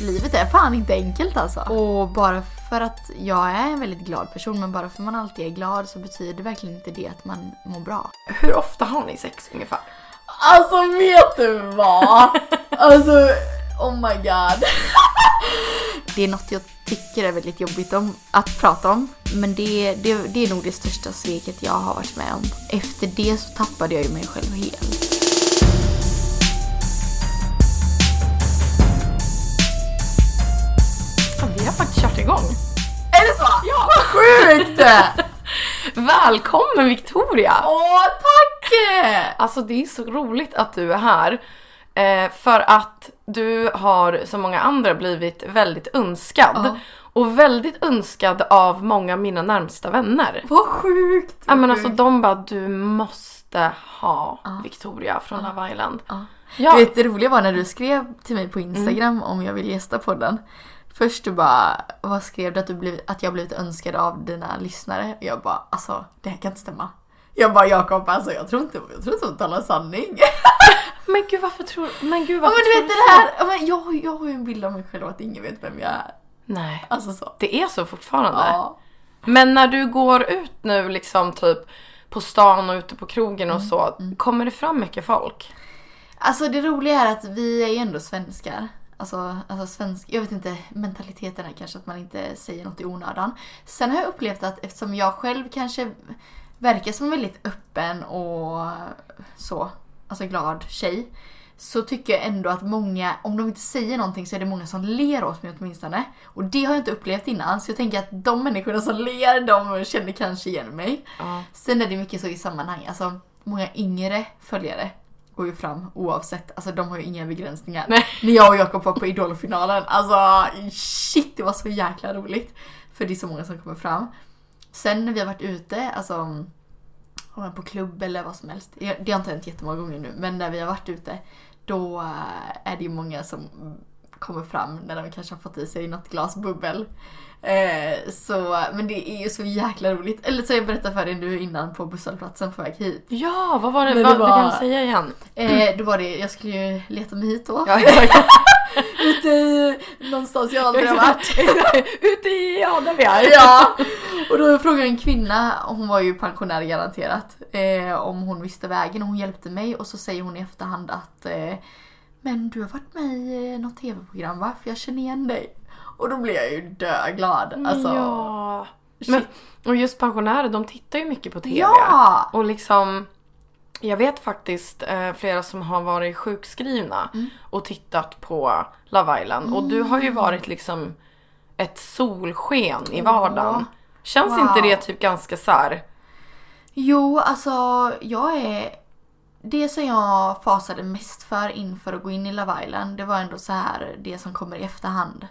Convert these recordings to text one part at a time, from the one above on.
Livet är fan inte enkelt alltså. Och bara för att jag är en väldigt glad person, men bara för att man alltid är glad så betyder verkligen inte det att man mår bra. Hur ofta har ni sex ungefär? Alltså vet du vad? alltså oh my god. det är något jag tycker är väldigt jobbigt om att prata om. Men det, det, det är nog det största sveket jag har varit med om. Efter det så tappade jag ju mig själv helt. Vi har faktiskt kört igång. Är det så? Ja! Vad sjukt! Välkommen Victoria! Åh tack! Alltså det är så roligt att du är här. Eh, för att du har som många andra blivit väldigt önskad. Ja. Och väldigt önskad av många av mina närmsta vänner. Vad sjukt! Ja men alltså de bara du måste ha Victoria från Love Island. Ja. Ja. Du vet det roliga var när du skrev till mig på Instagram om jag vill gästa podden. Först du bara, vad skrev du att, du blivit, att jag blivit önskad av dina lyssnare? Jag bara, alltså det här kan inte stämma. Jag bara, Jakob alltså jag tror inte, jag tror inte hon talar sanning. Men gud varför tror Men gud varför men du vet du det här, men jag, jag har ju en bild av mig själv att ingen vet vem jag är. Nej. Alltså så. Det är så fortfarande. Ja. Men när du går ut nu liksom typ på stan och ute på krogen och så, kommer det fram mycket folk? Alltså det roliga är att vi är ju ändå svenskar. Alltså, alltså svensk, jag vet inte, mentaliteten är kanske att man inte säger något i onödan. Sen har jag upplevt att eftersom jag själv kanske verkar som en väldigt öppen och så, alltså glad tjej. Så tycker jag ändå att många, om de inte säger någonting så är det många som ler åt mig åtminstone. Och det har jag inte upplevt innan så jag tänker att de människorna som ler de känner kanske igen mig. Sen är det mycket så i sammanhang, alltså många yngre följare går ju fram oavsett, alltså de har ju inga begränsningar. Nej. När jag och Jakob var på Idolfinalen, alltså shit det var så jäkla roligt. För det är så många som kommer fram. Sen när vi har varit ute, alltså på klubb eller vad som helst. Det det har inte hänt jättemånga gånger nu, men när vi har varit ute då eh, är det ju många som kommer fram när de kanske har fått i sig något glas bubbel. Eh, så, men det är ju så jäkla roligt. Eller så jag berättade för dig nu innan på busshållplatsen på väg hit. Ja, vad var det? Men det vad, var- Du kan säga igen. Eh, då var det, jag skulle ju leta mig hit då. Ja, exakt. Ute i någonstans jag aldrig har varit. Ute i, ja där vi är. Ja! Och då frågade en kvinna, hon var ju pensionär garanterat, eh, om hon visste vägen och hon hjälpte mig och så säger hon i efterhand att eh, Men du har varit med i eh, något tv-program va? För jag känner igen dig. Och då blev jag ju döglad. Alltså, ja. Men, och just pensionärer, de tittar ju mycket på TV. Ja! Och liksom, jag vet faktiskt eh, flera som har varit sjukskrivna Mm. och tittat på Love Island. Och du har ju varit liksom ett solsken i vardagen. Känns Wow. inte det typ ganska så här? Jo, alltså jag är... Det som jag fasade mest för inför att gå in i Love Island, det var ändå så här det som kommer i efterhand.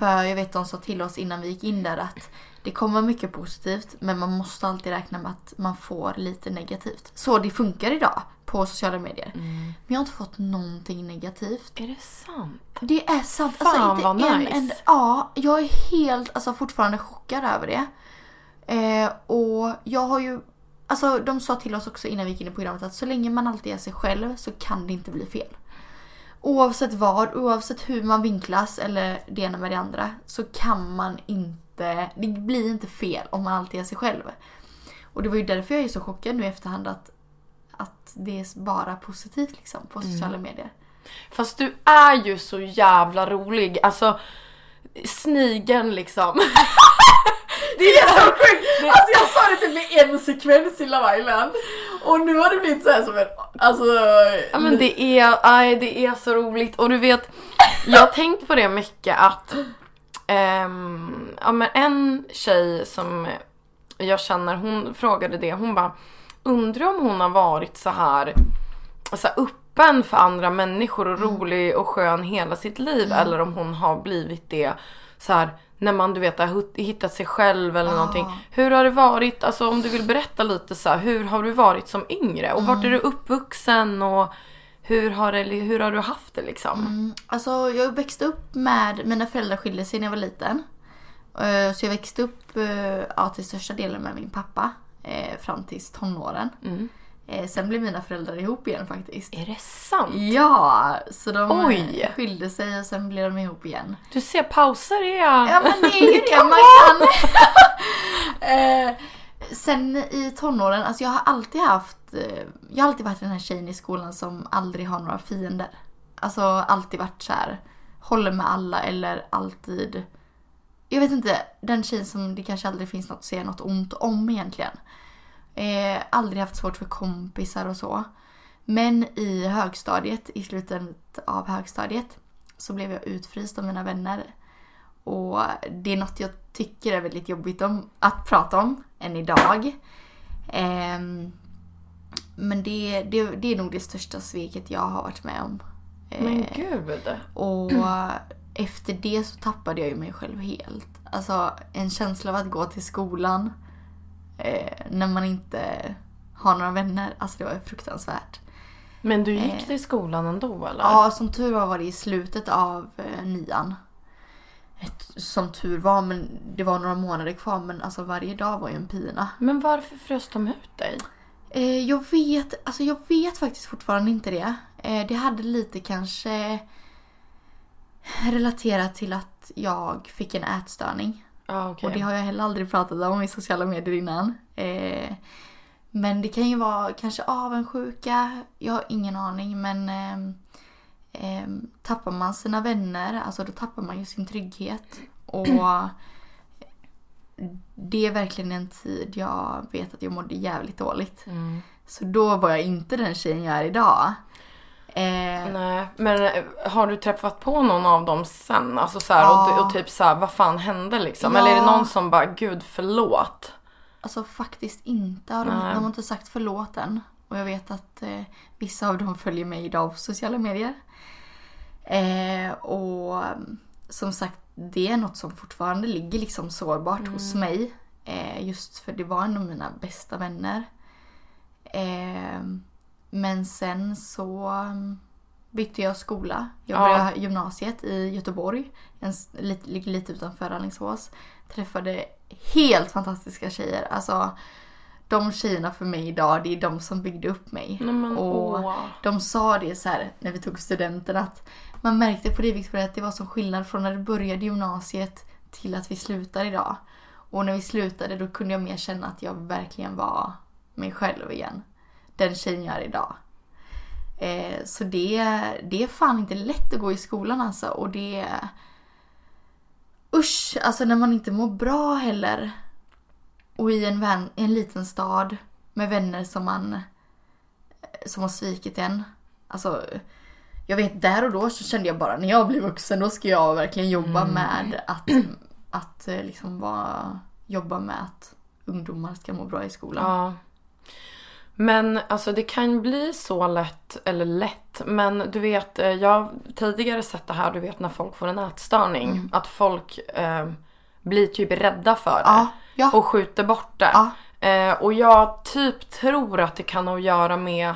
För jag vet de sa till oss innan vi gick in där att det kommer mycket positivt men man måste alltid räkna med att man får lite negativt. Så det funkar idag på sociala medier. Men jag har inte fått någonting negativt. Är det sant? Det är sant. Fan, vad en nice. enda- ja, jag är helt, alltså fortfarande chockad över det. Eh, och jag har ju, alltså de sa till oss också innan vi gick in i programmet att så länge man alltid är sig själv så kan det inte bli fel. Oavsett vad, oavsett hur man vinklas eller det ena med det andra så kan man inte, det blir inte fel om man alltid är sig själv. Och det var ju därför jag är så chockad nu i efterhand att, att det är bara positivt liksom på sociala medier. Fast du är ju så jävla rolig. Alltså, snigeln liksom. Det är så sjukt! Alltså jag sa det typ med en sekvens i Love Island. Och nu har det blivit så här som en, alltså... Ja men det är, aj, det är så roligt. Och du vet, jag har tänkt på det mycket att ehm, ja, men en tjej som jag känner, hon frågade det, hon bara undrar om hon har varit så här, så här öppen för andra människor och rolig och skön hela sitt liv eller om hon har blivit det så här när man du vet har hittat sig själv eller någonting. Hur har det varit, alltså om du vill berätta lite så här, hur har du varit som yngre och vart är du uppvuxen och hur har, det, hur har du haft det liksom? Alltså jag växte upp med, mina föräldrar skilde sig när jag var liten. Eh, Så jag växte upp eh, ja, till största delen med min pappa. eh, Fram tills tonåren. Eh, Sen blev mina föräldrar ihop igen faktiskt. Är det sant? Ja, så de Oj. skilde sig och sen blev de ihop igen. Du ser pauser är Ja men det är ju det man kan. eh, sen i tonåren, alltså jag har alltid haft, eh, jag har alltid varit den här tjejen i skolan som aldrig har några fiender. Alltså alltid varit så här, håller med alla eller alltid, jag vet inte, den tjejen som det kanske aldrig finns något att säga något ont om egentligen. Eh, aldrig haft svårt för kompisar och så. Men i högstadiet, i slutet av högstadiet, så blev jag utfryst av mina vänner. Och det är något jag tycker är väldigt jobbigt om, att prata om än idag. Ehm, men det, det, det är nog det största sveket jag har varit med om. Men Eh, gud. och efter det så tappade jag ju mig själv helt. Alltså en känsla av att gå till skolan eh, när man inte har några vänner. Alltså det var fruktansvärt. Men du gick till skolan ändå eller? Ja, som tur var var det i slutet av eh, nian. Ett, som tur var, men det var några månader kvar. Men alltså varje dag var ju en pina. Men varför frös de ut dig? Eh, jag vet, alltså jag vet faktiskt fortfarande inte det. Eh, det hade lite kanske relaterat till att jag fick en ätstörning. Ja okej. Och det har jag heller aldrig pratat om i sociala medier innan. Eh, men det kan ju vara kanske avundsjuka, jag har ingen aning men eh, eh, tappar man sina vänner, alltså då tappar man ju sin trygghet. Och det är verkligen en tid jag vet att jag mådde jävligt dåligt. Mm. Så då var jag inte den tjejen jag är idag. Eh, Nej, men eh, har du träffat på någon av dem sen? Alltså så här, Ja. och, och typ så här, vad fan hände liksom? Ja. Eller är det någon som bara, gud förlåt? Alltså faktiskt inte. Har de, de har inte sagt förlåt än. Och jag vet att eh, vissa av dem följer mig idag på sociala medier. Eh, och mm, som sagt, det är något som fortfarande ligger liksom sårbart hos mig. Eh, just för det var en av mina bästa vänner. Men sen så mm, bytte jag skola. Jag Ja. började gymnasiet i Göteborg. En, lite, ligger lite utanför Alingsås. Träffade helt fantastiska tjejer. Alltså, de tjejerna för mig idag, det är de som byggde upp mig. Men, och åh. de sa det så här när vi tog studenten att man märkte på det Victoria att det var som skillnad från när du började gymnasiet till att vi slutar idag. Och när vi slutade då kunde jag mer känna att jag verkligen var mig själv igen. Den tjejen jag är idag. Eh, så det, det är fan inte lätt att gå i skolan alltså. Och det... Usch, alltså när man inte mår bra heller. Och i en, vän, en liten stad med vänner som man som har svikit en. Alltså, jag vet där och då så kände jag bara när jag blir vuxen då ska jag verkligen jobba med att, att eh, liksom vara, jobba med att ungdomar ska må bra i skolan. Ja. Men alltså det kan bli så lätt, eller lätt, men du vet, eh, jag har tidigare sett det här, du vet när folk får en ätstörning, att folk eh, blir typ rädda för det Ja, ja. och skjuter bort det. Ja. Eh, och jag typ tror att det kan ha att göra med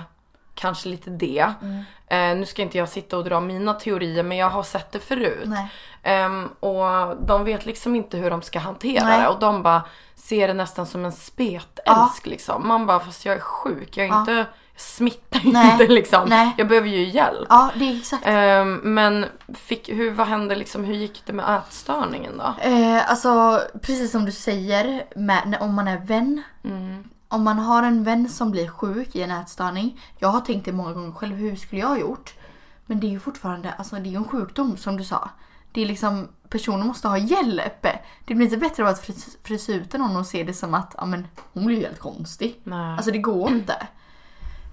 kanske lite det. Mm. Eh, nu ska inte jag sitta och dra mina teorier men jag har sett det förut. Nej. Ehm, och de vet liksom inte hur de ska hantera Nej. det och de bara ser det nästan som en spetälsk liksom. Man bara fast jag är sjuk, jag är Ja. inte, jag smittar Nej. inte liksom. Nej. Jag behöver ju hjälp. Ja, det är exakt. Ehm, men fick, hur, vad hände liksom, hur gick det med ätstörningen då? Eh, alltså precis som du säger, med, om man är vän. Om man har en vän som blir sjuk i en ätstörning. Jag har tänkt det många gånger själv, hur skulle jag ha gjort? Men det är ju fortfarande, alltså det är en sjukdom som du sa. Det är liksom, personen måste ha hjälp. Det blir inte bättre av att fris- frysa ut någon och se det som att, ja men hon blir ju helt konstig. Nej. Alltså det går inte.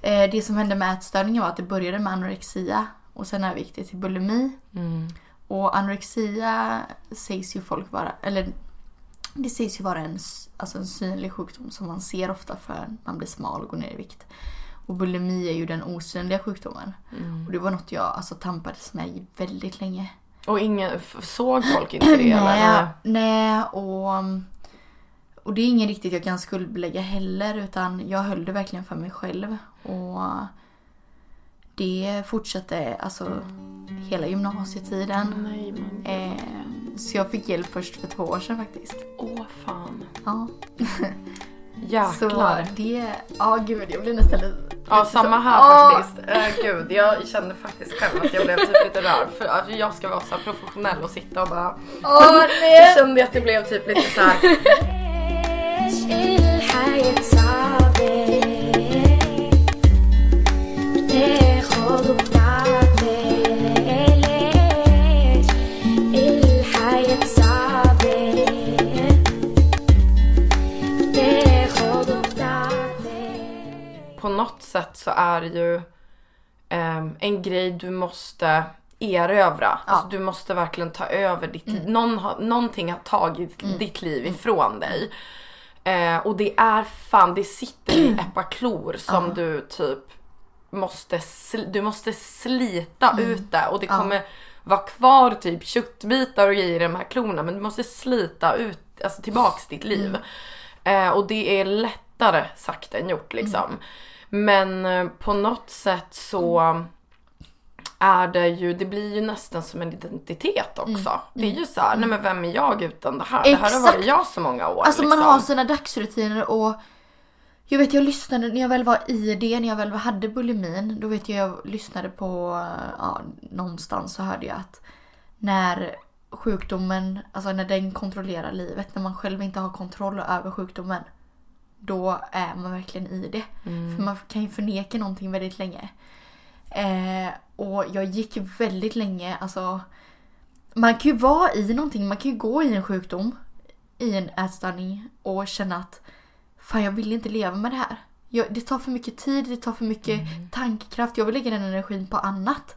Eh, det som hände med ätstörningen var att det började med anorexia och sen övergick det till bulimi. Och anorexia sägs ju folk vara, eller det sägs ju vara en, alltså en synlig sjukdom som man ser ofta för man blir smal och går ner i vikt. Och bulimi är ju den osynliga sjukdomen. Och det var något jag alltså, tampades med väldigt länge. Och ingen, såg folk inte det? Nej, nej och, och det är ingen riktigt jag kan skuldbelägga heller utan jag höll det verkligen för mig själv. Och det fortsatte alltså hela gymnasietiden. Nej men Eh, så jag fick hjälp först för två år sedan faktiskt. åh fan. Ja. Så Jäklar. det, ja gud jag blev nästan lite... Ja, samma så- här Ja. faktiskt. Äh, gud, jag kände faktiskt själv att jag blev typ lite rörd. För alltså, jag ska vara så professionell och sitta och bara... Åh Jag nej! kände att det blev typ lite så här. så är det ju ehm, en grej du måste erövra. Alltså, du måste verkligen ta över ditt liv. Någon har, någonting har tagit ditt liv ifrån dig. Eh, och det är fan, det sitter i ett par klor som du typ måste, du måste slita ut det och det kommer vara kvar typ köttbitar och grejer i de här klorna men du måste slita ut, alltså tillbaks ditt liv. Eh, och det är lättare sagt än gjort liksom. Men eh, på något sätt så är det ju, det blir ju nästan som en identitet också. Det är ju så här, nej men vem är jag utan det här? Det här har varit Exakt. jag så många år. Alltså man liksom. har sina dagsrutiner och jag vet jag lyssnade när jag väl var i det, när jag väl hade bulimin, då vet jag jag lyssnade på, ja någonstans så hörde jag att när sjukdomen, alltså när den kontrollerar livet, när man själv inte har kontroll över sjukdomen, då är man verkligen i det. För man kan ju förneka någonting väldigt länge. Eh, och jag gick väldigt länge, alltså man kan ju vara i någonting, man kan ju gå i en sjukdom, i en ätstörning och känna att fan jag vill inte leva med det här. Jag, det tar för mycket tid, det tar för mycket tankekraft, jag vill lägga den energin på annat.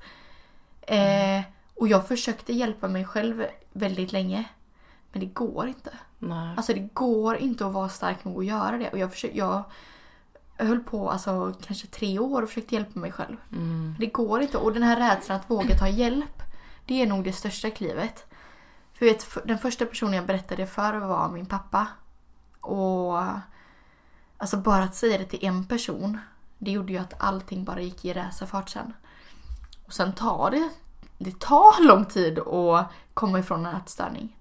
Eh, och jag försökte hjälpa mig själv väldigt länge. Men det går inte. Nej. Alltså det går inte att vara stark nog att göra det. Och jag, försöker, jag höll på alltså, kanske tre år och försökte hjälpa mig själv. Men Det går inte. Och den här rädslan att våga ta hjälp. Det är nog det största klivet. För vet, den första personen jag berättade för var min pappa. Och alltså bara att säga det till en person. Det gjorde ju att allting bara gick i racerfart sen. Och sen tar det, det tar lång tid att komma ifrån en ätstörning.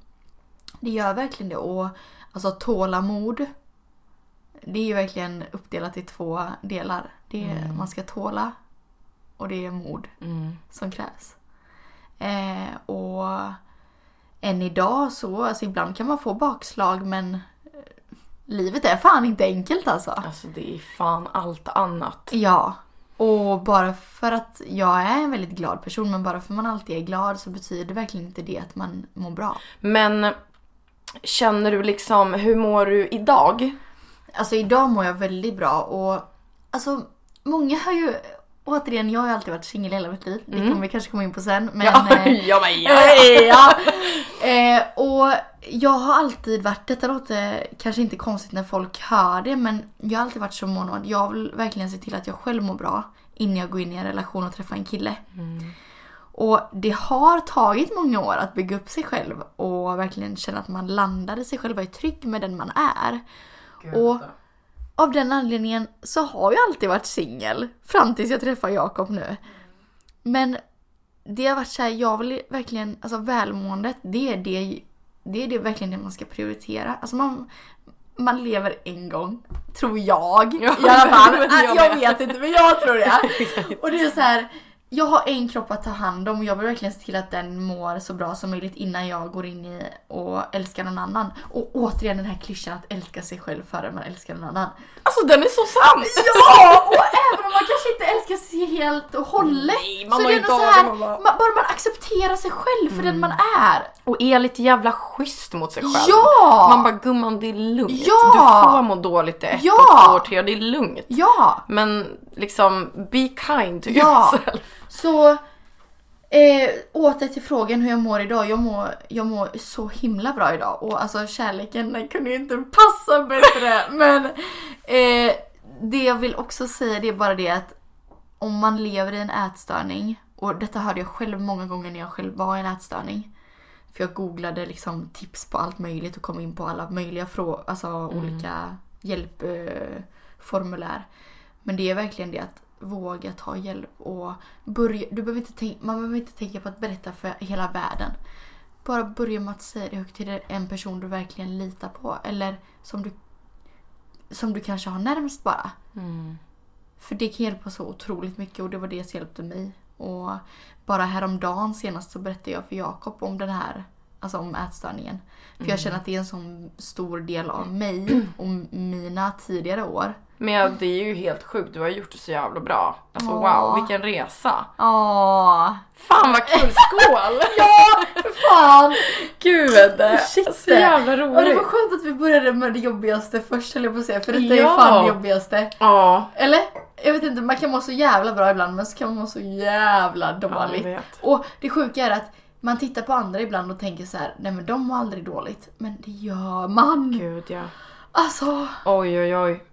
Det gör verkligen det. Och alltså tålamod. Det är ju verkligen uppdelat i två delar. Det är, Man ska tåla och det är mod som krävs. Eh, och än idag så, alltså ibland kan man få bakslag men eh, livet är fan inte enkelt alltså. Alltså det är fan allt annat. Ja. Och bara för att jag är en väldigt glad person men bara för att man alltid är glad så betyder verkligen inte det att man mår bra. Men känner du liksom, hur mår du idag? Alltså idag mår jag väldigt bra och alltså många har ju Återigen, jag har ju alltid varit singel hela mitt liv. Det kommer vi kanske komma in på sen. Men, Ja, eh, ja, men ja. ja. Eh, och jag har alltid varit, detta låter kanske inte konstigt när folk hör det, men jag har alltid varit så mån om att jag vill verkligen se till att jag själv mår bra innan jag går in i en relation och träffar en kille. Och det har tagit många år att bygga upp sig själv och verkligen känna att man landar i sig själv och är trygg med den man är. Och av den anledningen så har jag alltid varit singel fram tills jag träffar Jakob nu. Men det har varit så här, jag vill verkligen, alltså välmåendet, det är det, det är det verkligen det man ska prioritera. Alltså man, man lever en gång, tror jag Ja, i alla fall. jag, jag vet inte men jag tror det. Och det är så här, jag har en kropp att ta hand om och jag vill verkligen se till att den mår så bra som möjligt innan jag går in i och älskar någon annan. Och återigen den här klyschan att älska sig själv före man älskar någon annan. Alltså den är så sann! Ja! Och även man kanske inte älskar sig helt och hållet. Nej, man så det är ju nog så dagar här, man bara- man, accepterar sig själv för den man är. Och är lite jävla schysst mot sig själv. Ja! Man bara gumman det är lugnt. Ja! Du får må dåligt ett Ja! och två år till det är lugnt. Ja! Men liksom be kind to Ja. yourself. Så eh, åter till frågan hur jag mår idag. Jag mår, jag mår så himla bra idag och alltså kärleken den kunde ju inte passa bättre. Men eh, det jag vill också säga det är bara det att om man lever i en ätstörning och detta hörde jag själv många gånger när jag själv var i en ätstörning. För jag googlade liksom tips på allt möjligt och kom in på alla möjliga frå- alltså olika hjälpformulär. Eh. Men det är verkligen det att våga ta hjälp och börja. Du behöver inte tänka, man behöver inte tänka på att berätta för hela världen. Bara börja med att säga det högt till en person du verkligen litar på. Eller som du, som du kanske har närmst bara. För det kan hjälpa så otroligt mycket och det var det som hjälpte mig. Och bara häromdagen senast så berättade jag för Jakob om den här, alltså om ätstörningen. För jag känner att det är en sån stor del av mig och mina tidigare år. Men det är ju helt sjukt, du har gjort det så jävla bra. Alltså Ja. wow, vilken resa. Åh! Fan vad kul, skål! Ja, fan! Gud! Shit. Så jävla Och det roligt. var skönt att vi började med det jobbigaste först höll jag på att säga. För detta är Ja. fan det jobbigaste. Ja, Eller? Jag vet inte, man kan må så jävla bra ibland men så kan man må så jävla ja, jag dåligt. vet. och det sjuka är att man tittar på andra ibland och tänker så här: nej men de mår aldrig dåligt. Men det gör man! Gud ja. Alltså, Oj oj oj.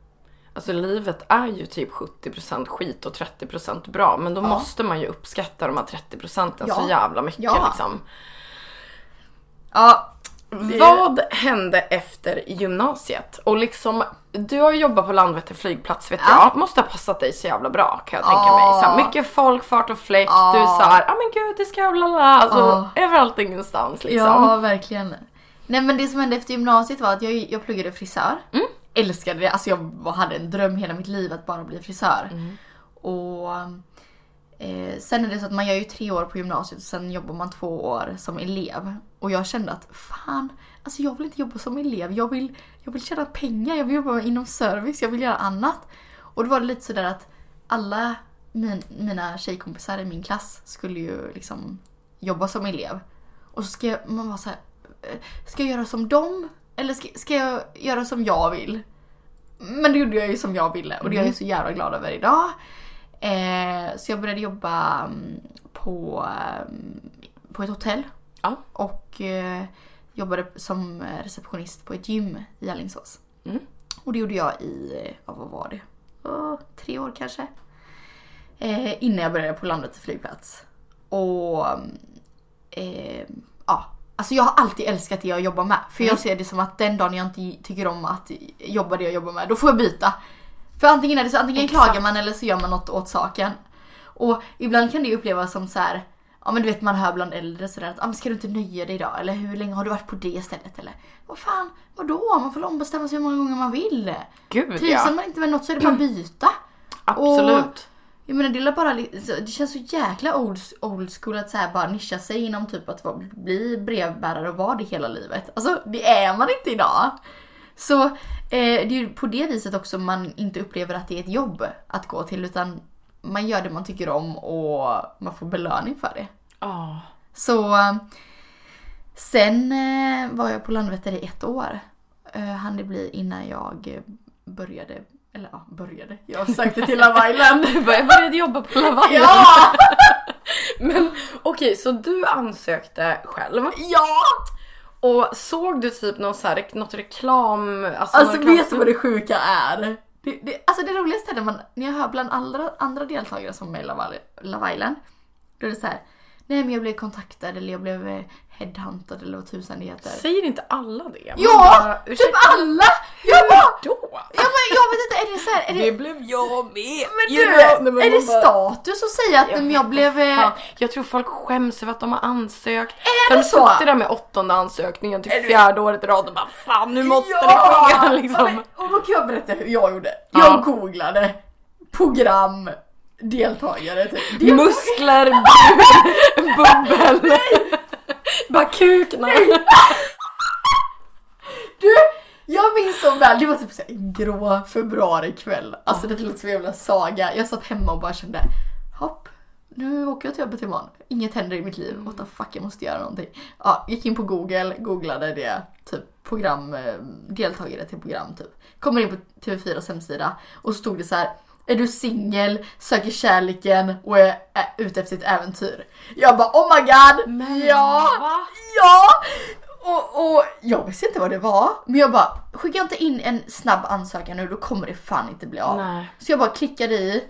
Alltså livet är ju typ 70% skit och 30% bra. Men då måste man ju uppskatta de här 30 procenten så Ja. jävla mycket Ja. liksom. ja. Vad hände efter gymnasiet? Och liksom, du har jobbat på Landvetter flygplats vet Ja. jag. Måste ha passat dig så jävla bra kan jag tänka Ja. mig. Så mycket folk, fart och fläkt. Ja. Du är såhär, ja ah, men gud det ska bla bla. Alltså Ja. överallt ingenstans liksom. Ja, verkligen. Nej men det som hände efter gymnasiet var att jag, jag pluggade frisör. Mm. Älskade det, alltså jag hade en dröm hela mitt liv att bara bli frisör. Mm. Och eh, sen är det så att man gör ju tre år på gymnasiet och sen jobbar man två år som elev. Och jag kände att fan, alltså jag vill inte jobba som elev. Jag vill, jag vill tjäna pengar, jag vill jobba inom service, jag vill göra annat. Och då var det lite sådär att alla min, mina tjejkompisar i min klass skulle ju liksom jobba som elev. Och så ska jag, man vara så här, eh, ska jag göra som dem? Eller ska, ska jag göra som jag vill? Men det gjorde jag ju som jag ville och det är jag så jävla glad över idag. Eh, så jag började jobba mm, på, mm, på ett hotell Ja. och eh, jobbade som receptionist på ett gym i Alingsås. Mm. Och det gjorde jag i, ja, vad var det? Åh, tre år kanske. Eh, innan jag började på Landvetter flygplats. Och eh, ja, alltså jag har alltid älskat det jag jobbar med. För Mm. jag ser det som att den dagen jag inte tycker om att jobba det jag jobbar med, då får jag byta. För antingen är det så, antingen Exakt. klagar man eller så gör man något åt saken. Och ibland kan det upplevas som så här. Ja men du vet man hör bland äldre sådär att ah, men ska du inte nöja dig idag? Eller hur länge har du varit på det stället? Eller vad fan, vadå? Man får ombestemma sig hur många gånger man vill. Gud Trivs ja. man inte med något så är det bara att byta. Absolut. Jag menar det är bara det känns så jäkla old, old school att så bara nischa sig inom typ att bli brevbärare och vara det hela livet. Alltså det är man inte idag. Så eh, det är ju på det viset också man inte upplever att det är ett jobb att gå till utan man gör det man tycker om och man får belöning för det. Ja. Så eh, sen eh, var jag på Landvetter i ett år. Eh, hann det bli innan jag började, eller ja, började. Jag sökte till Love Island. Jag började jobba på Laval. Ja! Men okej, så du ansökte själv. Ja! Och såg du typ någon så här, något reklam? Alltså, Alltså reklam- vet du vad det sjuka är? Det, det, alltså det roligaste är när, man, när jag hör bland andra, andra deltagare som är i Love Love Island. Då är det så här. Nej men jag blev kontaktad eller jag blev eh, headhuntad eller vad tusan det heter. Säger inte alla det? Man Ja! bara, typ alla! Jag bara, Då? ja men jag vet inte, är det så här, är det, blev jag med! men du, nej, men är det bara- status att säga att Jag jag vet blev... eh, fan. Jag tror folk skäms över att de har ansökt. Är För det de så? suttit där med åttonde ansökningen till det- fjärde året i rad och bara fan nu måste Ja! det ske liksom. Men- Och då kan jag berätta hur jag gjorde. Ja. Jag googlade program, deltagare typ. Muskler, bubbel, bara kuk. nej. Du, Jag minns så väl, det var typ så här en grå februarikväll. Alltså det låter som en jävla saga. Jag satt hemma och bara kände, hopp, nu åker jag till jobbet imorgon. Inget händer i mitt liv. What the fuck, jag måste göra någonting. Ja, gick in på google, googlade det, typ program, eh, deltagare till program typ. Kommer in på TV4s hemsida och så stod det så här. Är du singel, söker kärleken och är, ute efter ett äventyr? Jag bara oh my god! ja! va? Ja! Och, och jag visste inte vad det var. Men jag bara, skicka inte in en snabb ansökan nu, då kommer det fan inte bli av. Nej. Så jag bara klickade i.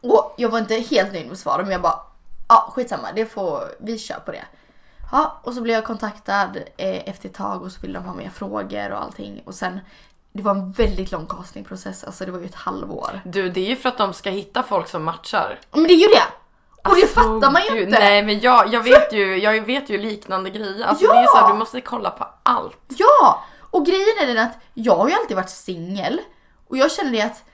Och jag var inte helt nöjd med svaret men jag bara, ja skitsamma, det får, vi kör på det. Ja, och så blev jag kontaktad eh, efter ett tag och så ville de ha mer frågor och allting. Och sen, det var en väldigt lång castingprocess, alltså det var ju ett halvår. Du, det är ju för att de ska hitta folk som matchar. Men det är ju det! Och det Alltså, fattar man ju gud, inte! Nej men jag, jag vet ju, jag vet ju liknande grejer. Alltså Ja! det är så här, du måste kolla på allt. Ja! Och grejen är den att jag har ju alltid varit singel och jag känner det att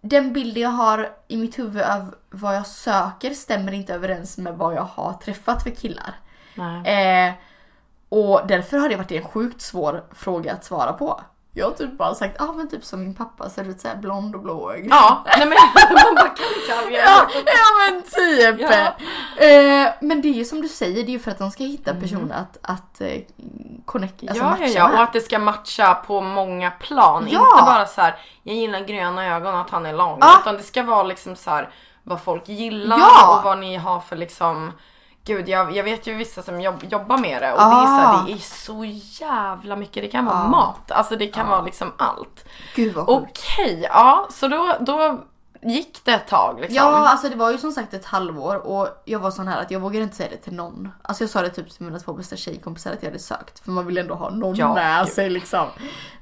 den bilden jag har i mitt huvud av vad jag söker stämmer inte överens med vad jag har träffat för killar. Nej. Eh, och därför har det varit en sjukt svår fråga att svara på. Jag har typ bara sagt, ah, men typ som min pappa ser ut såhär blond och blåögd. Ja, nej men man bara kan kan Ja, ja men typ! Ja. Eh, men det är ju som du säger, det är ju för att de ska hitta personer att, att eh, connecta, alltså ja, matcha ja, ja, med. och att det ska matcha på många plan. Ja. Inte bara så här, jag gillar gröna ögon och att han är lång. Ja. Utan det ska vara liksom så här vad folk gillar och vad ni har för liksom Gud, jag, jag vet ju vissa som jobb, jobbar med det och det, är så Ah. här, det är så jävla mycket. Det kan vara Ja. mat, alltså det kan vara liksom allt. Gud vad sjukt. Okej, ja så då, då gick det ett tag liksom. Ja, alltså det var ju som sagt ett halvår och jag var sån här att jag vågade inte säga det till någon. Alltså jag sa det typ till mina två bästa tjejkompisar att jag hade sökt för man vill ändå ha någon Ja, med sig liksom.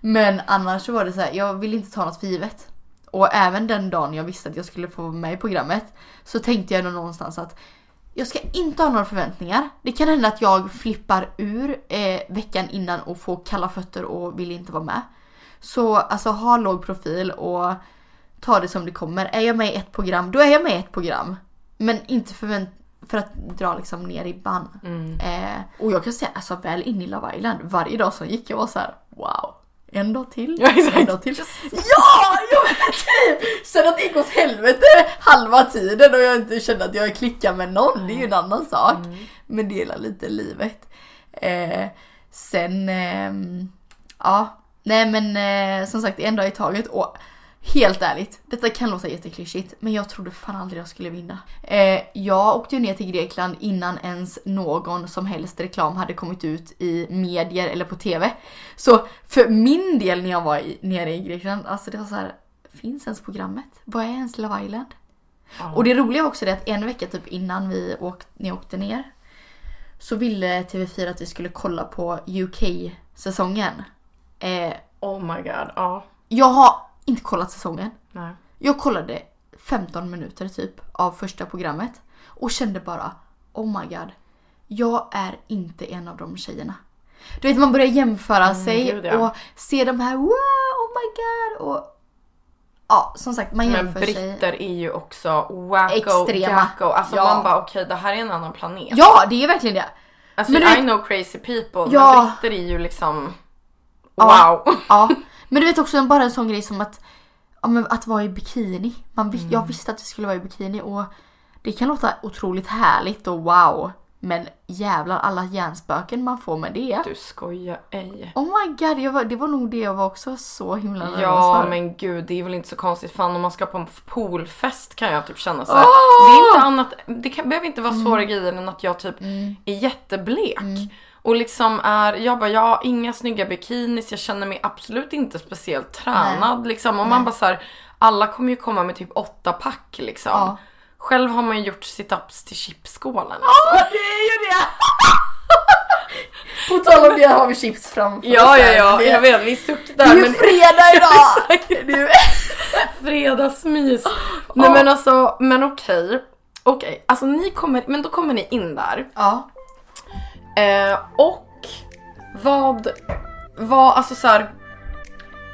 Men annars så var det så här, jag ville inte ta något för givet. Och även den dagen jag visste att jag skulle få vara med i programmet så tänkte jag nog någonstans att jag ska inte ha några förväntningar. Det kan hända att jag flippar ur eh, veckan innan och får kalla fötter och vill inte vara med. Så alltså ha låg profil och ta det som det kommer. Är jag med i ett program, då är jag med i ett program. Men inte förvänt för att dra liksom ner ribban. Eh, och jag kan säga, alltså väl inne i Love Island, varje dag som gick jag var så här: wow. En dag till, Ja, exakt. en dag till. Ja! ja men typ! Sen att det gick åt helvete halva tiden och jag inte kände att jag klickar med någon, det är ju en annan sak. Men det är lite livet. Eh, sen, ehm, ja. Nej men eh, som sagt en dag i taget och helt ärligt, detta kan låta jätteklyschigt men jag trodde fan aldrig jag skulle vinna. Eh, jag åkte ju ner till Grekland innan ens någon som helst reklam hade kommit ut i medier eller på TV. Så för min del när jag var i, nere i Grekland, alltså det var så här, finns ens programmet? Vad är ens Love Island? Och det roliga också det att en vecka typ innan vi åkte, när jag åkte ner så ville TV4 att vi skulle kolla på UK-säsongen. Eh, Oh my god, ja. jag har inte kollat säsongen. Nej. Jag kollade 15 minuter typ av första programmet och kände bara oh my god. Jag är inte en av de tjejerna. Du vet man börjar jämföra sig gud, ja. och se de här wow, oh my god och ja som sagt man Men jämför sig. britter är ju också wacko, Extrema. jacko. Alltså Ja. man bara okej det här är en annan planet. Ja det är verkligen det. Alltså Men I vet- know crazy people Ja. men britter är ju liksom Ja. wow. Ja, men du vet också bara en sån grej som att, ja, att vara i bikini. Man, vis- Jag visste att det skulle vara i bikini och det kan låta otroligt härligt och wow. Men jävlar alla hjärnspöken man får med det. Du skojar ej. Oh my god, jag var, det var nog det jag var också så himla nervös Ja för. men gud det är väl inte så konstigt fan om man ska på en poolfest kan jag typ känna så här. Åh! Det är inte annat, det kan, behöver inte vara Mm. svåra grejer än att jag typ är jätteblek. Och liksom är, jag bara jag har inga snygga bikinis, jag känner mig absolut inte speciellt tränad liksom. Och man bara så här, alla kommer ju komma med typ åtta pack liksom. Ja. Själv har man ju gjort sit-ups till chipsskålen. Alltså. Ja, det är ju det! På tal om det har vi chips framför Ja oss ja ja, det, jag vet vi suckar Det är ju men fredag idag! Fredagsmys. Nej men alltså, men okej. Okej, alltså ni kommer, men då kommer ni in där. ja. Eh, och vad, vad, alltså så här,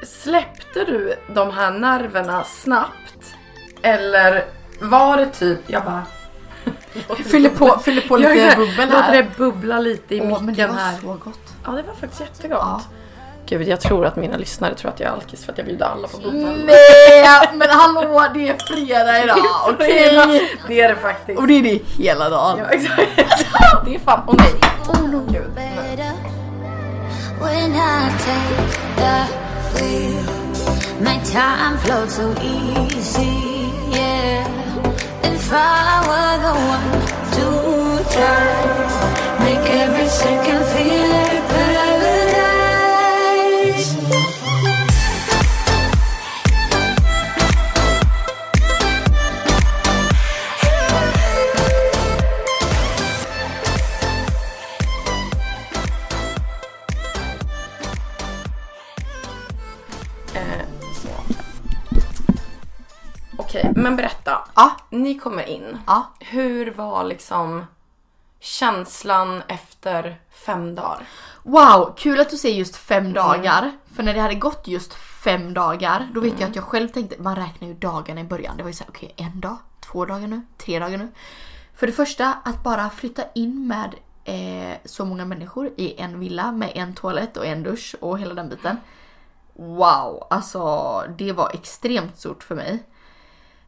Släppte du de här nerverna snabbt? Eller var det typ, jag bara Fyller på, fyller på lite bubbel Låter här. det bubbla lite i Åh, men det micken var här. så gott. Ja det var faktiskt jättegott. Ja. Gud, jag tror att mina lyssnare tror att jag är alkis för att jag bjuder alla på bokhandeln. Nej men hallå det är fredag idag, okej? Det är det faktiskt. Och det är det hela dagen. Ja, exakt. Det är fan, åh nej. Gud. better when I take the wheel. My time flows so easy, yeah. If I were the one to turn, make every second feel Okej, men berätta. Ja. Ni kommer in. Ja. Hur var liksom känslan efter fem dagar? Wow, kul att du säger just fem dagar. För när det hade gått just fem dagar, då vet jag att jag själv tänkte, man räknar ju dagarna i början. Det var ju såhär, okej en dag, två dagar nu, tre dagar nu. För det första, att bara flytta in med eh, så många människor i en villa med en toalett och en dusch och hela den biten. Wow, alltså det var extremt stort för mig.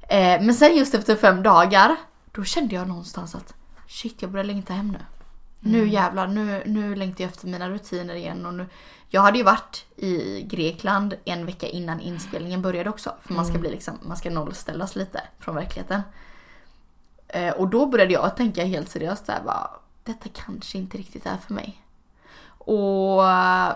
Eh, men sen just efter fem dagar, då kände jag någonstans att shit jag börjar längta hem nu. Nu jävlar, nu, nu längtar jag efter mina rutiner igen. Och nu, jag hade ju varit i Grekland en vecka innan inspelningen började också. För man ska bli liksom, man ska nollställas lite från verkligheten. Eh, och då började jag tänka helt seriöst där bara, detta kanske inte riktigt är för mig. Och,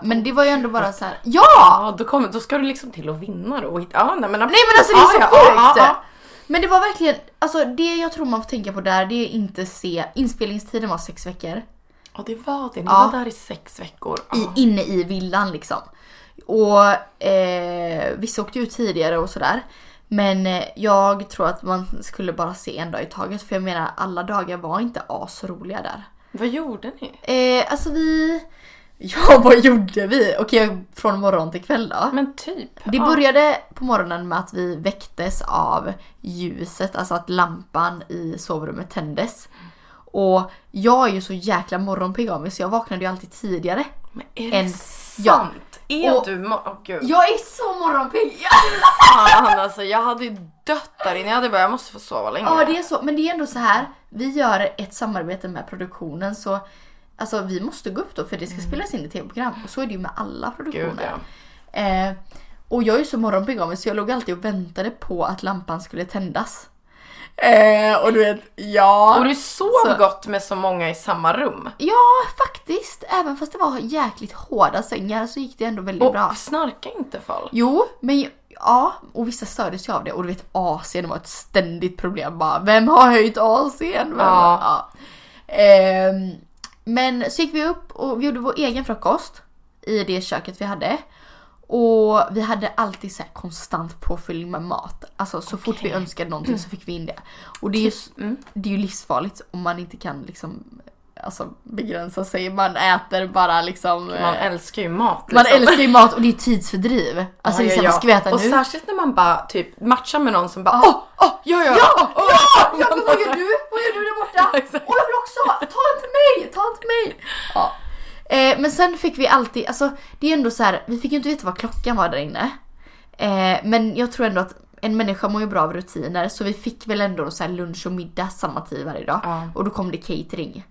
men det var ju ändå bara så här, ja! Ja, då, kommer, då ska du liksom till att vinna då. Ja, nej, men, Nej men alltså det är så ja, sjukt! ja, ja, Men det var verkligen, alltså det jag tror man får tänka på där det är inte se, inspelningstiden var sex veckor. ja, det var det. Ni Ja. var där i sex veckor. I, Ja. inne i villan liksom. Och eh, vissa åkte ut tidigare och sådär. Men eh, jag tror att man skulle bara se en dag i taget. För jag menar alla dagar var inte asroliga där. Vad gjorde ni? Eh, alltså vi... Ja vad gjorde vi? Okej från morgon till kväll då. Men typ. Det ja. började på morgonen med att vi väcktes av ljuset, alltså att lampan i sovrummet tändes. Och jag är ju så jäkla morgonpigg av mig så jag vaknade ju alltid tidigare. Men är det en- sant? ja. Är Och- du... Åh gud. Jag är så morgonpigg! Fan alltså, jag hade ju dött där inne. Jag hade bara, jag måste få sova länge. Ja det är så, men det är ändå så här. Vi gör ett samarbete med produktionen så Alltså vi måste gå upp då för det ska spelas in i tv-program och så är det ju med alla produktioner. Gud, ja. eh, och jag är så morgonpigg av mig så jag låg alltid och väntade på att lampan skulle tändas. Eh, och du vet, ja. Och du sov Så- gott med så många i samma rum. Ja faktiskt, även fast det var jäkligt hårda sängar så gick det ändå väldigt bra. Och snarka inte folk. Jo, men ja, och vissa stördes ju av det. Och du vet AC'n var ett ständigt problem bara. Vem har höjt AC'n? Vem- Ja. ja. Ehm, men så gick vi upp och vi gjorde vår egen frukost i det köket vi hade. Och vi hade alltid så konstant påfyllning med mat. Alltså så fort vi önskade någonting så fick vi in det. Och det är ju, s- det är ju livsfarligt om man inte kan liksom alltså, begränsa sig. Man äter bara liksom... Man eh, älskar ju mat. man liksom. älskar ju mat och det är tidsfördriv. Alltså Ja, såhär, ja, vad ska vi äta Och nu? särskilt när man bara typ matchar med någon som bara Ja. åh, åh, ja, ja, Ja! åh, Ja! åh." ja men vad gör du? Vad gör du där borta? Åh jag vill också! Ta en till mig! Ta mig! Ja. Eh, men sen fick vi alltid, alltså det är ändå så här, vi fick ju inte veta vad klockan var där inne. Eh, men jag tror ändå att en människa mår ju bra av rutiner så vi fick väl ändå så lunch och middag samma tid varje dag. Ja. Och då kom det catering.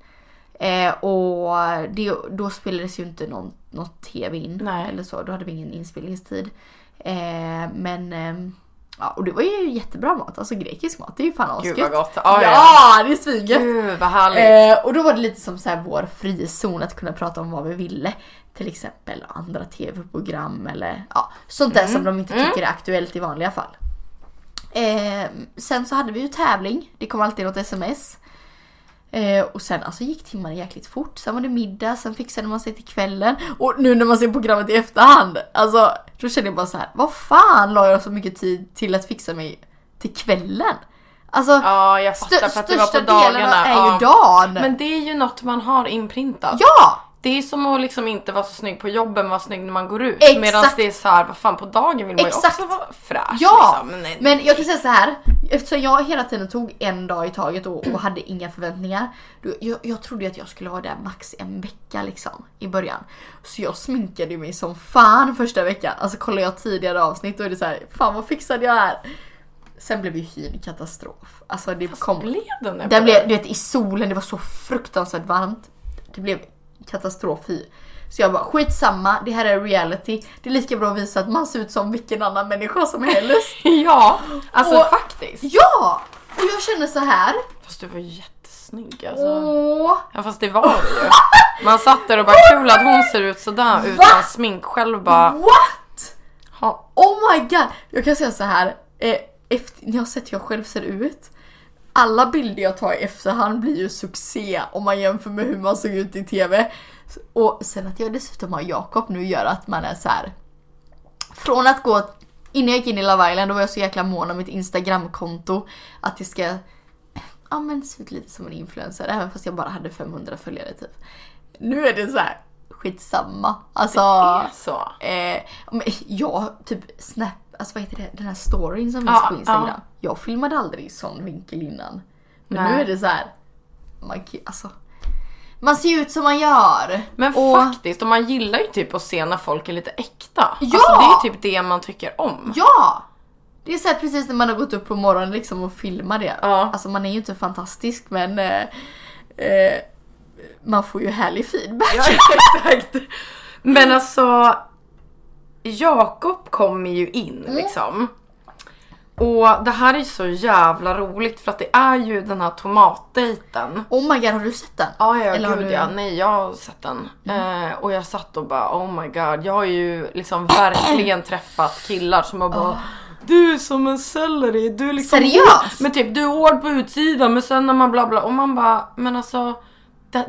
Eh, och det, då spelades ju inte någon, något tv in Nej. eller så, då hade vi ingen inspelningstid. Eh, men ehm, ja, och det var ju jättebra mat, alltså grekisk mat, det är ju fan Gud asgött. vad gott. Ja, Ja, ja. det är svingött! Gud vad härligt. Eh, och då var det lite som så här vår frizon att kunna prata om vad vi ville. Till exempel andra tv-program eller ja, sånt där som de inte tycker är aktuellt i vanliga fall. Eh, sen så hade vi ju tävling, det kom alltid något sms. Eh, och sen alltså gick timmarna jäkligt fort. Sen var det middag, sen fixade man sig till kvällen. Och nu när man ser programmet i efterhand, alltså då känner jag bara så här: vad fan la jag så mycket tid till att fixa mig till kvällen? Alltså Ja, jag fattar stö- för att det var på dagarna. är ju ja. dagen. Men det är ju något man har inprintat. Ja! Det är som att liksom inte vara så snygg på jobbet men vara snygg när man går ut. Exakt. Medan det är så här, vad fan på dagen vill man ju Exakt. också vara fräsch. Ja! Liksom. Men, nej, Men jag kan säga så här. eftersom jag hela tiden tog en dag i taget och, och hade inga förväntningar. Då, jag, jag trodde ju att jag skulle vara där max en vecka liksom i början. Så jag sminkade mig som fan första veckan. Alltså kollar jag tidigare avsnitt då är det så här, fan vad fixade jag är. Sen blev ju hyn katastrof. Alltså det kom... blev den där Den blev, du vet i solen, det var så fruktansvärt varmt. Det blev katastrofhy. Så jag bara skitsamma, det här är reality. Det är lika bra att visa att man ser ut som vilken annan människa som helst. Ja, alltså Och- faktiskt. Ja! Och jag känner så här. Fast du var jättesnygg alltså. Åh, Ja fast det var det ju. Man satt där och bara kul att hon ser ut sådär utan smink. Själv bara, what? ha, Oh my god! Jag kan säga så här. Eh, efter, ni har sett hur jag själv ser ut. Alla bilder jag tar i efterhand blir ju succé om man jämför med hur man såg ut i TV. Och sen att jag dessutom har Jakob nu gör att man är så här. Från att gå, innan jag gick in i Love Island då var jag så jäkla mån om mitt instagramkonto. Att det ska, ja men se ut lite som en influencer även fast jag bara hade 500 följare typ. Nu är det så här skitsamma. Alltså. är så. Eh, jag typ snap, alltså vad heter det, den här storyn som finns Ja, på Instagram. ja. Jag filmade aldrig i sån vinkel innan. Men Nej. nu är det så här, man, alltså, man ser ut som man gör. Men Och- faktiskt, och man gillar ju typ att se när folk är lite äkta. Ja! Alltså det är typ det man tycker om. Ja! Det är så här precis när man har gått upp på morgonen liksom och filmar det. Ja. Alltså man är ju inte fantastisk men eh, eh, man får ju härlig feedback. Ja, exakt. Men alltså, Jakob kommer ju in Mm. liksom. Och det här är så jävla roligt för att det är ju den här tomatdejten. Oh my god, har du sett den? Ja, ja, Eller gud du- Mm. ja. Nej, jag har sett den. Eh, och jag satt och bara oh my god. Jag har ju liksom verkligen träffat killar som har bara Du är som en selleri, du är liksom Seriöst? Men typ du är hård på utsidan men sen när man bla bla och man bara men alltså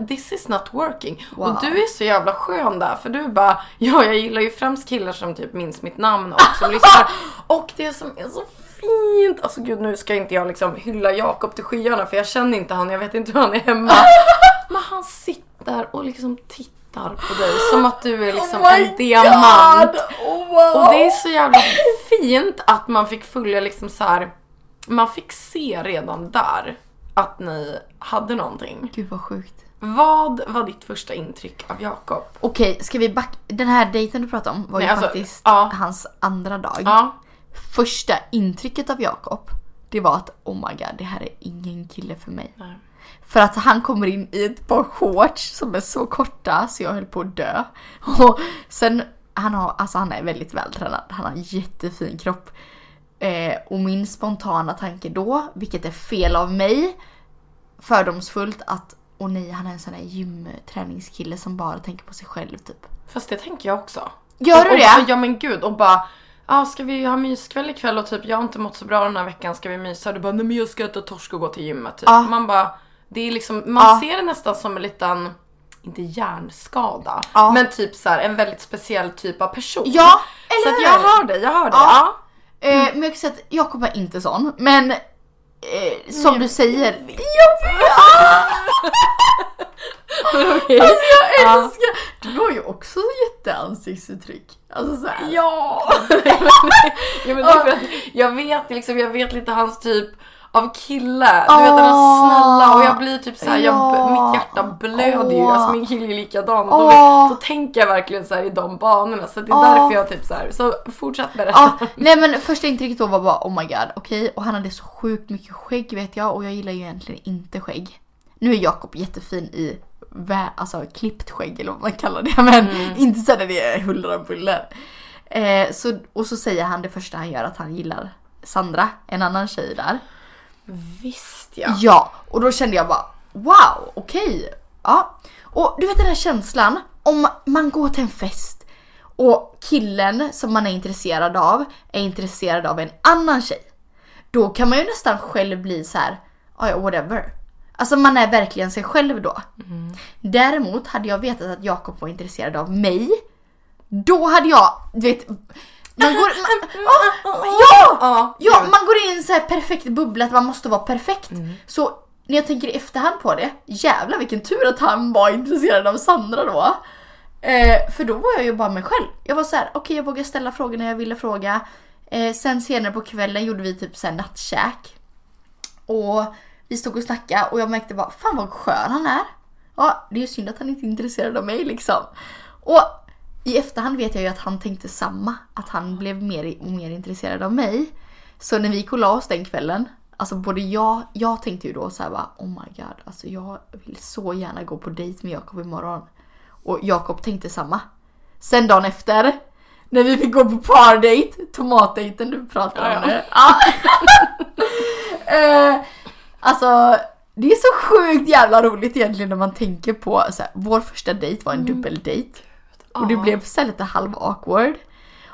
this is not working. Wow. Och du är så jävla skön där för du bara ja jag gillar ju främst killar som typ minns mitt namn och som lyssnar. Och det som är så fint, alltså gud nu ska inte jag liksom hylla Jakob till skyarna för jag känner inte han, jag vet inte hur han är hemma. Men han sitter och liksom tittar på dig som att du är liksom Oh en diamant. Oh, wow. Och det är så jävla fint att man fick följa liksom så här. Man fick se redan där att ni hade någonting. Gud vad sjukt. Vad var ditt första intryck av Jakob? Okej, ska vi backa? Den här dejten du pratade om var ju Nej, alltså, faktiskt ja. hans andra dag. Ja, Första intrycket av Jakob, det var att oh my god, det här är ingen kille för mig. Nej. För att han kommer in i ett par shorts som är så korta så jag höll på att dö. Och sen, han, har, alltså han är väldigt vältränad, han har en jättefin kropp. Eh, och min spontana tanke då, vilket är fel av mig, fördomsfullt att åh nej, han är en sån här gymträningskille som bara tänker på sig själv typ. fast det tänker jag också. Gör du och, det? Och, ja men gud och bara Ja, ska vi ha myskväll ikväll och typ jag har inte mått så bra den här veckan, ska vi mysa? Du bara nej men jag ska äta torsk och gå till gymmet typ. Ja. Man bara, det är liksom, man Ja. ser det nästan som en liten, inte hjärnskada, Ja. men typ så här en väldigt speciell typ av person. Ja, Så eller att jag hör dig, jag hör dig. Ja. Ja. Eh, men jag kan säga att Jakob är inte sån. Men eh, som du säger. Okej. Alltså jag Ja. älskar! Du har ju också jätteansiktsuttryck. Alltså såhär. Ja! ja men för att jag vet liksom, jag vet lite hans typ av kille. Du vet är Åh. snälla och jag blir typ såhär, Ja. mitt hjärta blöder ju. Alltså min kille är likadan. Då, Åh. då tänker jag verkligen så här i de banorna. Så det är därför jag typ så här. Så fortsätt det. Ja, nej men första intrycket då var bara oh my god, okej. Och han hade så sjukt mycket skägg vet jag och jag gillar ju egentligen inte skägg. Nu är Jakob jättefin i vä- alltså klippt skägg eller vad man kallar det men inte så där det är huller och buller. Eh, så, och så säger han det första han gör att han gillar Sandra, en annan tjej där. Visst ja. Ja, och då kände jag bara wow, okej. Ja. Och du vet den här känslan om man går till en fest och killen som man är intresserad av är intresserad av en annan tjej. Då kan man ju nästan själv bli så här, "Ja, ja whatever. Alltså man är verkligen sig själv då. Däremot hade jag vetat att Jakob var intresserad av mig, då hade jag, du vet, man går, man, ah, ja! Ja, Ja, man går in i en så här perfekt bubbla att man måste vara perfekt. Så när jag tänker i efterhand på det, jävlar vilken tur att han var intresserad av Sandra då. Eh, för då var jag ju bara mig själv. Jag var så här: okej okay, jag vågar ställa frågorna jag ville fråga. Eh, sen senare på kvällen gjorde vi typ såhär nattkäk. Och vi stod och snackade och jag märkte bara, fan vad skön han är. Ja, det är synd att han inte är intresserad av mig liksom. Och i efterhand vet jag ju att han tänkte samma. Att han blev mer och mer intresserad av mig. Så när vi gick och la oss den kvällen, alltså både jag, jag tänkte ju då så här bara, oh my god, alltså jag vill så gärna gå på dejt med Jakob imorgon. Och Jakob tänkte samma. Sen dagen efter, när vi fick gå på pardejt, tomatdejten du pratade om nu. Ja. eh, alltså, det är så sjukt jävla roligt egentligen när man tänker på så här, vår första dejt var en mm. dubbeldejt. Och det blev så lite halv awkward.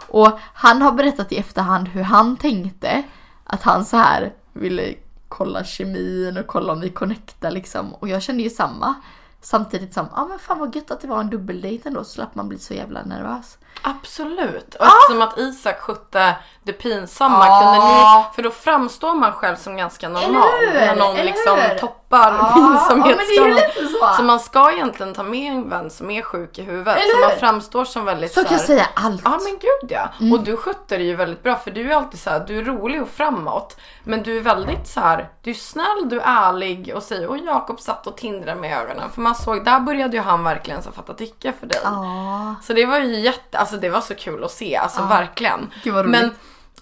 Och han har berättat i efterhand hur han tänkte att han så här ville kolla kemin och kolla om vi connectar liksom. Och jag kände ju samma. Samtidigt som, ja ah, men fan vad gött att det var en dubbeldejt ändå så slapp man bli så jävla nervös. Absolut. Och ah! eftersom att Isak skötte det pinsamma ah! kunde ni, för då framstår man själv som ganska normal. När någon Eller liksom hur? Toppar ah! pinsamhetsskalan. Ja, så. så man ska egentligen ta med en vän som är sjuk i huvudet. Eller så man framstår som väldigt så, så kan jag säga allt. Ja men gud ja. Mm. Och du skötte det ju väldigt bra för du är alltid så här, du är rolig och framåt. Men du är väldigt så här, du är snäll, du är ärlig och säger och Jakob satt och tindrade med ögonen. För man såg, där började ju han verkligen så fatta tycka för dig. Ah. Så det var ju jätte, alltså det var så kul att se, alltså ah. verkligen. Gud vad roligt.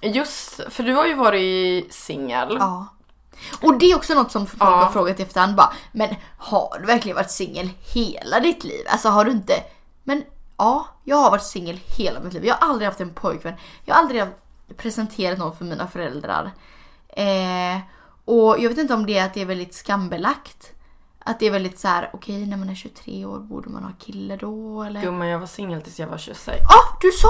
Men just, för du har ju varit singel. Ja. Och det är också något som folk ja. har frågat i efterhand bara, men har du verkligen varit singel hela ditt liv? Alltså har du inte, men ja, jag har varit singel hela mitt liv. Jag har aldrig haft en pojkvän. Jag har aldrig presenterat någon för mina föräldrar. Eh, och jag vet inte om det är att det är väldigt skambelagt. Att det är väldigt så här: okej okay, när man är 23 år borde man ha kille då eller? Gumman jag var singel tills jag var 26. Ja, ah, du sa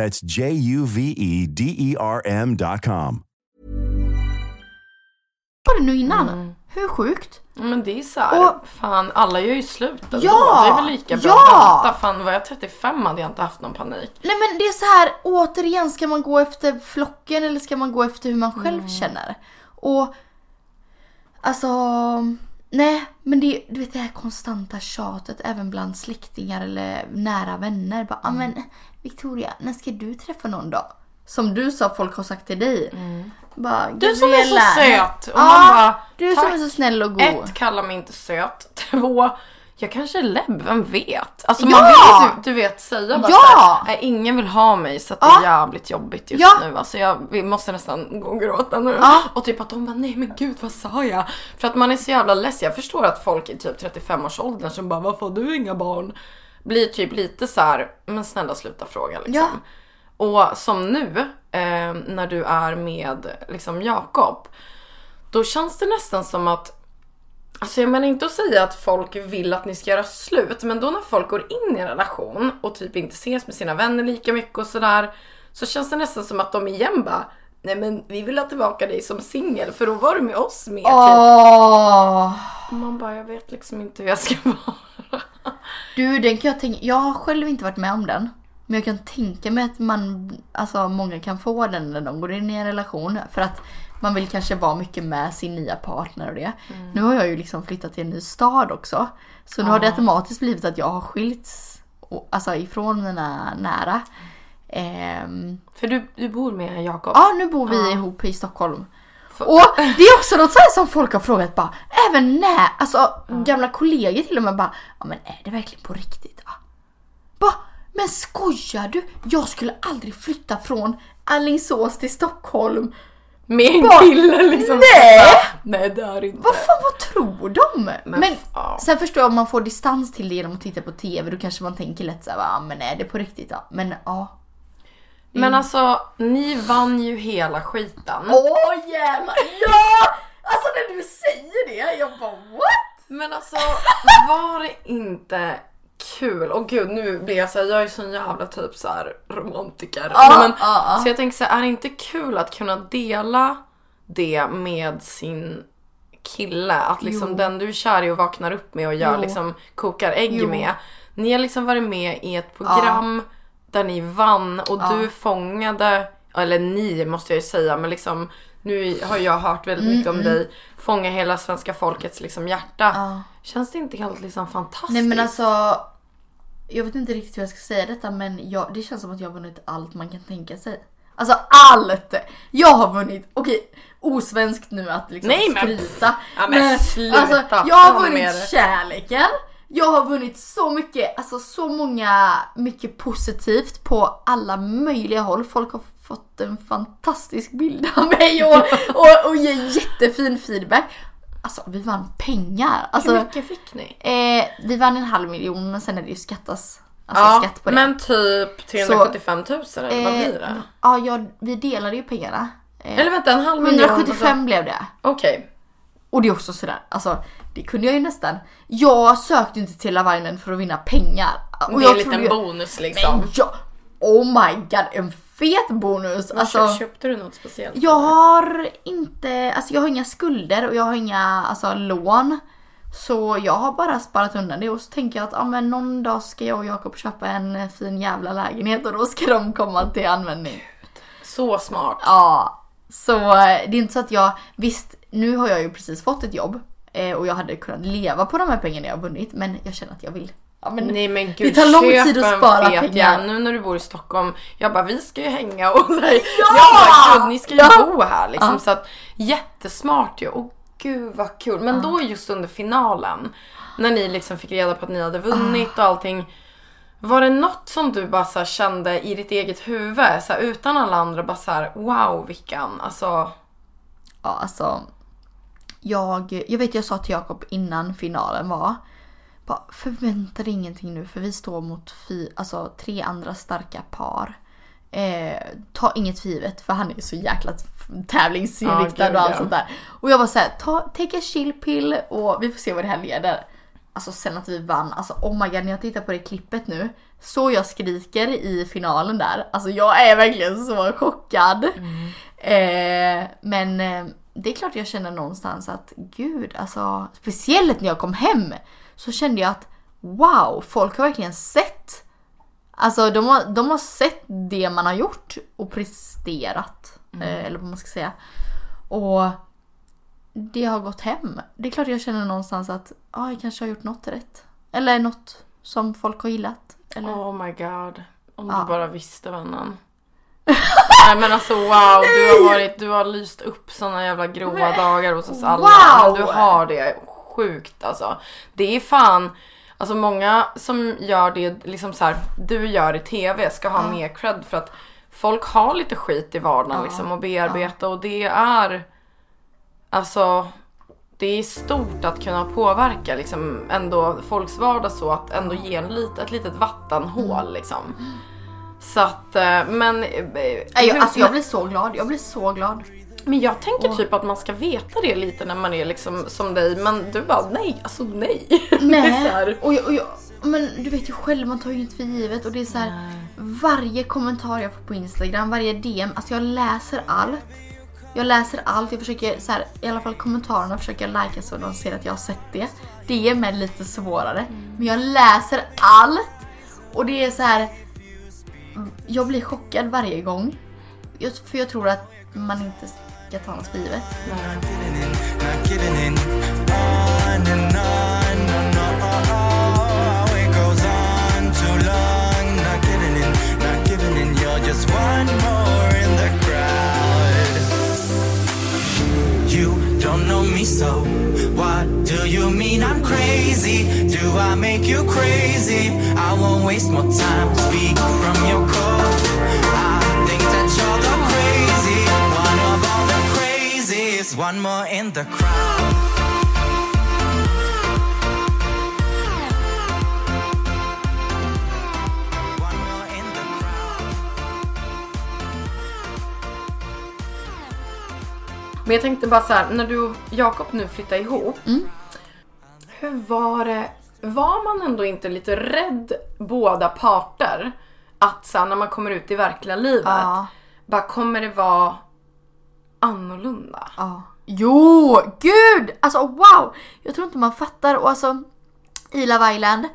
That's J U V E D E R M.com. Var det nu innan? Mm. Hur sjukt? Men det är så här, och, fan alla gör ju slut ändå. Ja, det är väl lika bra ja. att Fan var jag 35 hade jag inte haft någon panik. Nej men det är så här, återigen ska man gå efter flocken eller ska man gå efter hur man själv mm. känner? Och alltså, nej men det, du vet det här konstanta tjatet även bland släktingar eller nära vänner. Bara, mm. men Victoria, när ska du träffa någon då? Som du sa folk har sagt till dig. Mm. Bara, du som är så söt. Och ja, bara, du som är så snäll och god. Ett, kalla mig inte söt. Två, jag kanske är läbb, vem vet? Alltså ja! man vill ju du, du vet säga bara ja! såhär, ingen vill ha mig så att det är jävligt jobbigt just ja! nu. Alltså jag vi måste nästan gå och gråta nu. Ja! Och typ att de bara, nej men gud vad sa jag? För att man är så jävla less. Jag förstår att folk i typ 35-årsåldern som bara, varför har du inga barn? Blir typ lite så här, men snälla sluta fråga liksom. Ja. Och som nu, eh, när du är med liksom Jakob, då känns det nästan som att Alltså jag menar inte att säga att folk vill att ni ska göra slut, men då när folk går in i en relation och typ inte ses med sina vänner lika mycket och sådär, så känns det nästan som att de igen bara nej men vi vill ha tillbaka dig som singel för då var du med oss mer typ. Och man bara, jag vet liksom inte hur jag ska vara. Du, den kan jag tänka, jag har själv inte varit med om den. Men jag kan tänka mig att man, alltså många kan få den när de går in i en relation. För att man vill kanske vara mycket med sin nya partner och det. Nu har jag ju liksom flyttat till en ny stad också. Så nu har det automatiskt blivit att jag har skilts och- alltså ifrån mina nära. Ehm, För du, du bor med Jakob? Ja, nu bor vi ihop i Stockholm. Och det är också något så som folk har frågat bara, även när, alltså gamla kollegor till och med bara, ja men är det verkligen på riktigt? Va? Bara, men skojar du? Jag skulle aldrig flytta från Alingsås till Stockholm. Med en Bara, kille liksom? nej! Nej det är inte. Vad fan vad tror de? Men, ja. sen förstår jag om man får distans till det genom att titta på TV, då kanske man tänker lätt såhär, ja men är det på riktigt? Ja. Men ja. Men alltså, ni vann ju hela skiten. Åh jävlar, ja! Alltså när du säger det, jag bara what? Men alltså, var det inte kul? Och gud nu blir jag såhär, jag är sån jävla typ så här romantiker. Ja, men, ja. Så jag tänker såhär, är det inte kul att kunna dela det med sin kille? Att liksom Jo. den du är kär i och vaknar upp med och gör Jo. liksom kokar ägg Jo. med. Ni har liksom varit med i ett program där ni vann och du fångade, eller ni måste jag ju säga men liksom nu har jag hört väldigt Mm, mycket om dig fånga hela svenska folkets liksom hjärta. Känns det inte helt liksom fantastiskt? Nej men alltså, jag vet inte riktigt hur jag ska säga detta men jag, det känns som att jag har vunnit allt man kan tänka sig. Alltså allt! Jag har vunnit, okej osvenskt nu att liksom Nej, men- skryta. Ja, men sluta, alltså, jag har vunnit kärleken. Jag har vunnit så mycket, alltså så många, mycket positivt på alla möjliga håll. Folk har fått en fantastisk bild av mig och, och, och ger jättefin feedback. Alltså vi vann pengar. Alltså, Hur mycket fick ni? Eh, vi vann en halv miljon men sen är det ju skattas. Alltså skatt på det. men typ 375 000 eller vad blir det? Eh, ja, ja, vi delade ju pengarna. Eh, Eller vänta, en halv miljon? 175 blev det. Okej. Och det är också sådär, alltså det kunde jag ju nästan. Jag sökte inte till Lavainen för att vinna pengar. Och Det är en jag liten ju- bonus liksom. Men ja, oh my god, en fet bonus. Alltså, Köpte du något speciellt? jag har inte, alltså jag har inga skulder och jag har inga alltså, lån. Så jag har bara sparat undan det och så tänker jag att ja, men någon dag ska jag och Jakob köpa en fin jävla lägenhet och då ska de komma till användning. Så smart. Ja, så det är inte så att jag, visst nu har jag ju precis fått ett jobb eh, och jag hade kunnat leva på de här pengarna jag har vunnit men jag känner att jag vill. Ja, men Nej men gud, det tar lång tid att spara fet pengar. jävel. Nu när du bor i Stockholm, jag bara vi ska ju hänga och så här, Ja! jag bara, gud, ni ska ju Ja! bo här liksom. Ja. Så att jättesmart ju. Och gud vad kul. Men då just under finalen, när ni liksom fick reda på att ni hade vunnit och allting. Var det något som du bara här kände i ditt eget huvud, så här, utan alla andra, bara så här, wow Vickan, alltså. Ja, alltså. Jag, jag vet jag sa till Jakob innan finalen var. Bara, förvänta dig ingenting nu för vi står mot fy, alltså, tre andra starka par. Eh, ta inget för givet för han är så jäkla tävlingsinriktad gud, och allt sånt där. Och jag var såhär, ta, take a chill pill och vi får se vad det här leder. Alltså sen att vi vann, alltså oh my god när jag tittar på det klippet nu. Så jag skriker i finalen där. Alltså jag är verkligen så chockad. Eh, men eh, det är klart jag känner någonstans att gud, alltså speciellt när jag kom hem så kände jag att wow, folk har verkligen sett. Alltså de har, de har sett det man har gjort och presterat. Eh, eller vad man ska säga. Och det har gått hem. Det är klart jag känner någonstans att ah, jag kanske har gjort något rätt. Eller något som folk har gillat. Eller? Oh my god. Om Ja. du bara visste vännen. Nej men alltså wow, du har, varit, du har lyst upp såna jävla gråa dagar hos oss alla. Wow! Men du har det sjukt alltså. Det är fan, alltså många som gör det liksom så här, du gör i TV ska ha mer cred för att folk har lite skit i vardagen liksom att bearbeta och det är alltså det är stort att kunna påverka liksom ändå folks vardag så att ändå ge en lit, ett litet vattenhål liksom. Så att, eh, men... eh, alltså jag blir så glad. Jag blir så glad. Men jag tänker typ att man ska veta det lite när man är liksom som dig, men du bara nej, alltså nej. Nej. Och jag, och jag, men du vet ju själv, man tar ju inget för givet och det är så här. varje kommentar jag får på Instagram, varje DM, alltså jag läser allt. Jag läser allt, jag försöker så här, i alla fall kommentarerna försöker jag likea så de ser att jag har sett det. Det är med lite svårare. Men jag läser allt. Och det är så här. Jag blir chockad varje gång. Jag, för jag tror att man inte ska ta något för givet. not giving in. On and on, no, no, oh, oh, it goes on too long. Not giving in, not giving in. You're just one more in the crowd. You don't know me, so what do you mean I'm crazy? Do I make you crazy? I won't waste more time. Speak from your core. Crazies. One more in the crowd. One more in the crowd. Men jag tänkte bara så här, när du och Jakob nu flyttar ihop. Hur var det? Var man ändå inte lite rädd båda parter? Att så här, när man kommer ut i verkliga livet. Ja. Bara kommer det vara annorlunda? Ja. Jo, gud! Alltså wow! Jag tror inte man fattar. Och alltså, i Love Island,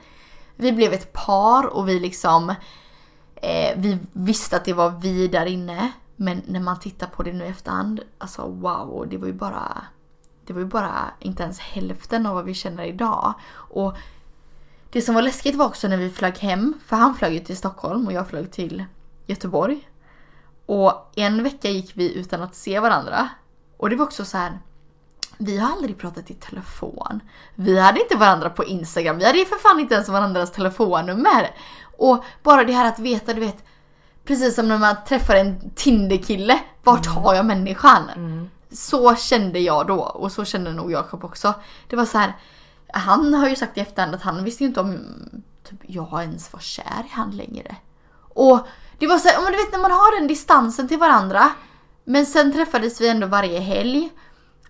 vi blev ett par och vi liksom... Eh, vi visste att det var vi där inne. Men när man tittar på det nu i efterhand, alltså wow, det var ju bara... Det var ju bara inte ens hälften av vad vi känner idag. Och det som var läskigt var också när vi flög hem, för han flög ju till Stockholm och jag flög till Göteborg. Och en vecka gick vi utan att se varandra. Och det var också så här. Vi har aldrig pratat i telefon. Vi hade inte varandra på Instagram. Vi hade ju för fan inte ens varandras telefonnummer. Och bara det här att veta, du vet. Precis som när man träffar en Tinder-kille. Vart har jag människan? Så kände jag då och så kände nog Jakob också. Det var så här. Han har ju sagt i efterhand att han visste ju inte om typ, jag ens var kär i han längre. Och det var så här, men du vet när man har den distansen till varandra. Men sen träffades vi ändå varje helg.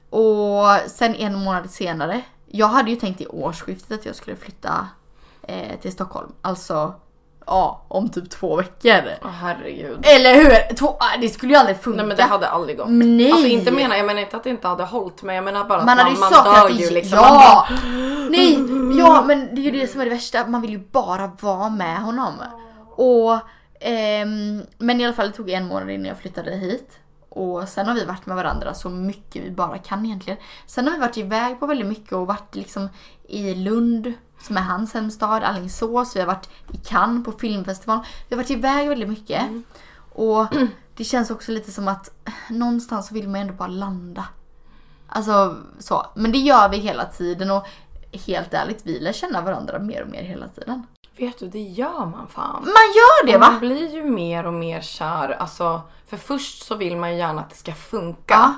Och sen en månad senare. Jag hade ju tänkt i årsskiftet att jag skulle flytta eh, till Stockholm. Alltså, ja, om typ två veckor. Åh herregud. Eller hur? Två, ah, det skulle ju aldrig funka. Nej men det hade aldrig gått. Nej. Alltså inte menar, jag menar inte att det inte hade hållit men jag menar bara att Man ju man, saknat dör ju liksom. Man Ja! bara, Nej, ja men det är ju det som är det värsta. Man vill ju bara vara med honom. Och, ehm, men i alla fall det tog en månad innan jag flyttade hit. Och sen har vi varit med varandra så mycket vi bara kan egentligen. Sen har vi varit iväg på väldigt mycket och varit liksom i Lund som är hans hemstad, Alingsås, vi har varit i Cannes på filmfestival. Vi har varit iväg väldigt mycket. Och det känns också lite som att någonstans vill man ändå bara landa. Alltså så. Men det gör vi hela tiden och helt ärligt, vi lär känna varandra mer och mer hela tiden. Vet du, det gör man fan. Man gör det Man va? blir ju mer och mer kär. Alltså, för först så vill man ju gärna att det ska funka. Ja.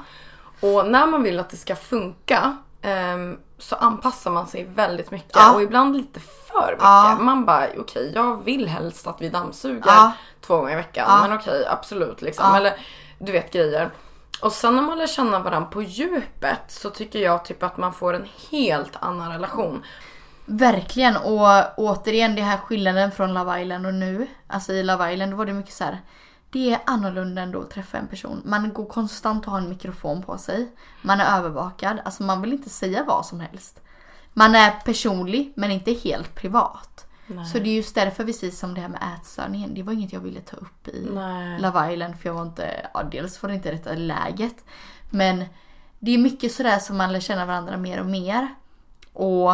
Och när man vill att det ska funka ehm, så anpassar man sig väldigt mycket. Ja. Och ibland lite för mycket. Ja. Man bara, okej jag vill helst att vi dammsuger två gånger i veckan. Men okej, absolut liksom. Eller du vet grejer. Och sen när man lär känna varandra på djupet så tycker jag typ att man får en helt annan relation. Verkligen och återigen det här skillnaden från Love Island och nu. Alltså i Love Island då var det mycket så här. Det är annorlunda ändå att träffa en person. Man går konstant och har en mikrofon på sig. Man är övervakad. Alltså man vill inte säga vad som helst. Man är personlig men inte helt privat. Så det är just därför säger som det här med ätstörningen. Det var inget jag ville ta upp i Nej. Love Island för jag var inte, ja dels var det inte rätta läget. Men det är mycket sådär som man lär känna varandra mer och mer. Och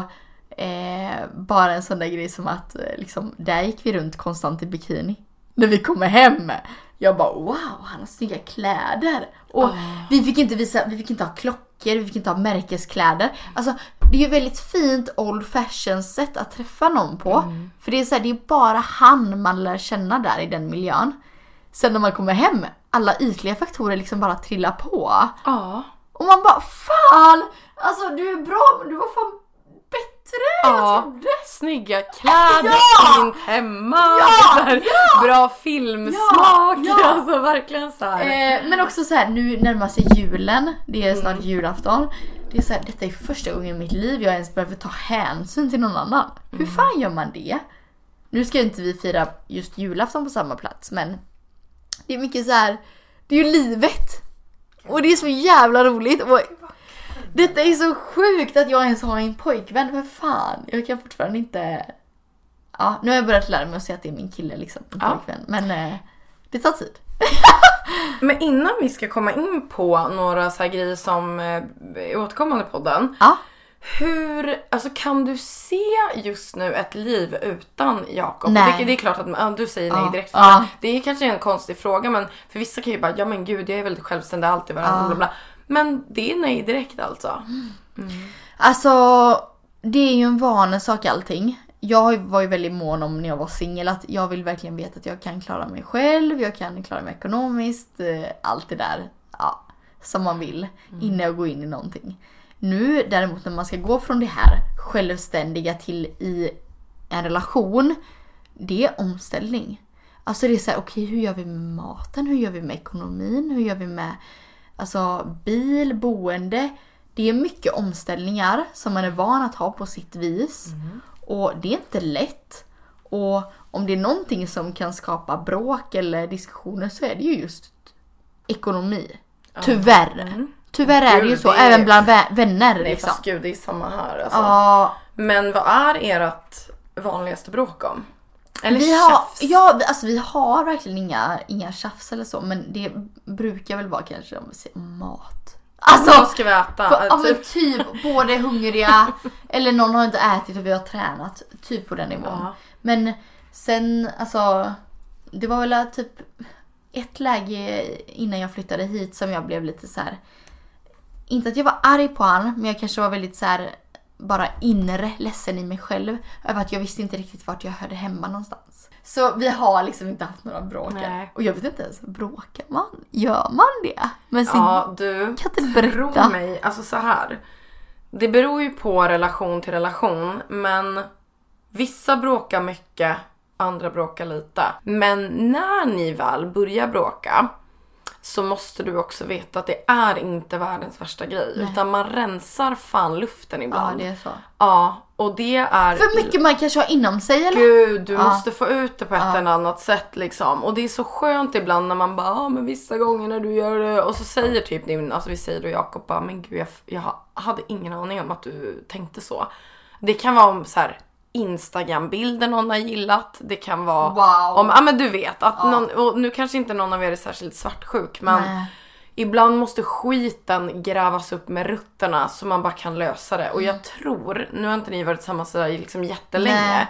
eh, bara en sån där grej som att eh, liksom, där gick vi runt konstant i bikini. När vi kommer hem. Jag bara wow, han har snygga kläder. Och vi fick inte visa, vi fick inte ha klockor, vi fick inte ha märkeskläder. Alltså det är ju väldigt fint old fashion sätt att träffa någon på. För det är så här, det är bara han man lär känna där i den miljön. Sen när man kommer hem, alla ytliga faktorer liksom bara trillar på. Ja. Och man bara fan! Alltså du är bra men du var fan bättre än jag Ja, trodde. snygga kläder, Ja! fint hemma, Ja! här, bra filmsmak. Ja! Ja! Alltså verkligen så. Eh, men också så här, nu närmar sig julen, det är snart julafton. Det är så här, detta är första gången i mitt liv jag ens behöver ta hänsyn till någon annan. Hur fan gör man det? nu ska inte vi fira just julafton på samma plats men det är mycket så här. det är ju livet. Och det är så jävla roligt. Och detta är så sjukt att jag ens har en pojkvän, för fan. Jag kan fortfarande inte... Ja, nu har jag börjat lära mig att säga att det är min kille liksom, en Ja. pojkvän. Men eh, det tar tid. Men innan vi ska komma in på några så grejer som eh, är återkommande i podden. Ja. Hur, alltså kan du se just nu ett liv utan Jakob? Vilket det är klart att du säger nej direkt. Ja. Det är kanske en konstig fråga men för vissa kan ju bara, ja men gud jag är väldigt självständig, alltid varandra, Ja. bla bla. Men det är nej direkt alltså. Alltså, det är ju en vanesak allting. Jag var ju väldigt mån om när jag var singel att jag vill verkligen veta att jag kan klara mig själv, jag kan klara mig ekonomiskt, eh, allt det där ja, som man vill innan jag går in i någonting. Nu däremot när man ska gå från det här självständiga till i en relation, det är omställning. Alltså det är så här, okej hur gör vi med maten? Hur gör vi med ekonomin? Hur gör vi med alltså, bil, boende? Det är mycket omställningar som man är van att ha på sitt vis. Och det är inte lätt. Och om det är någonting som kan skapa bråk eller diskussioner så är det ju just ekonomi. Tyvärr. Tyvärr är det ju Gud, så, det är- även bland vä- vänner Nej liksom. fast gud det är samma här alltså. Ja, Men vad är ert vanligaste bråk om? Eller vi har, tjafs? ja, vi- alltså vi har verkligen inga, inga tjafs eller så men det brukar väl vara kanske om vi säger mat. Alltså, Vad ska vi äta? På, ja, men typ. typ båda är hungriga eller någon har inte ätit och vi har tränat. Typ på den nivån. Ja. Men sen alltså. Det var väl typ ett läge innan jag flyttade hit som jag blev lite så här. Inte att jag var arg på han men jag kanske var väldigt så här bara inre ledsen i mig själv. Över att jag visste inte riktigt vart jag hörde hemma någonstans. Så vi har liksom inte haft några bråk. Och jag vet inte ens, bråkar man? Gör man det? Men sin, Ja du, kan inte du tro berätta? mig, alltså så här. Det beror ju på relation till relation men vissa bråkar mycket, andra bråkar lite. Men när ni väl börjar bråka så måste du också veta att det är inte världens värsta grej. Utan man rensar fan luften Ja, ibland. det är så. Ja, och det är... För mycket man kanske har inom sig eller? Gud, du Ja. måste få ut det på ett eller annat sätt liksom. Och det är så skönt ibland när man bara, ja men vissa gånger när du gör det. Och så säger typ din, alltså vi säger då Jakob bara, men gud jag, jag hade ingen aning om att du tänkte så. Det kan vara om så här Instagram-bilder någon har gillat. Det kan vara Wow. om, ja men du vet att någon, och nu kanske inte någon av er är särskilt svartsjuk men Nej. Ibland måste skiten grävas upp med rötterna så man bara kan lösa det. Och Mm. jag tror, nu har inte ni varit tillsammans sådär liksom jättelänge. Eh,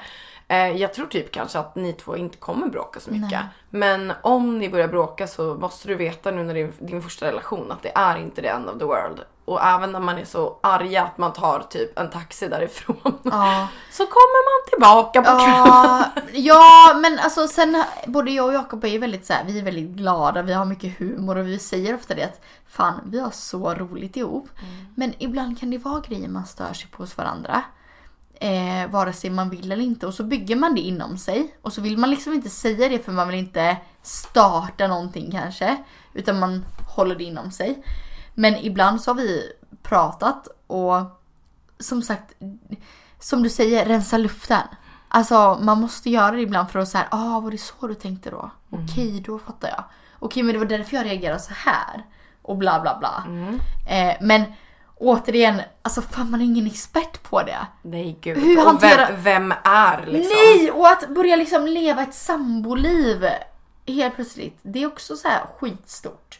jag tror typ kanske att ni två inte kommer bråka så mycket. Men om ni börjar bråka så måste du veta nu när det är din första relation att det är inte the end of the world. Och även när man är så arga att man tar typ en taxi därifrån. Ja. Så kommer man tillbaka på kvällen. Ja, ja, men alltså sen både jag och Jakob är ju väldigt så här, vi är väldigt glada, vi har mycket humor och vi säger ofta det att fan vi har så roligt ihop. Men ibland kan det vara grejer man stör sig på hos varandra. Eh, vare sig man vill eller inte och så bygger man det inom sig och så vill man liksom inte säga det för man vill inte starta någonting kanske. Utan man håller det inom sig. Men ibland så har vi pratat och som sagt, som du säger, rensa luften. Alltså man måste göra det ibland för att säga, ah var det så du tänkte då? Okej, då fattar jag. Okej, men det var därför jag reagerade så här. Och bla bla bla. Eh, men återigen, alltså fan man är ingen expert på det. Nej gud. Hur och vem, vem är liksom? Nej! Och att börja liksom leva ett samboliv helt plötsligt. Det är också så här skitstort.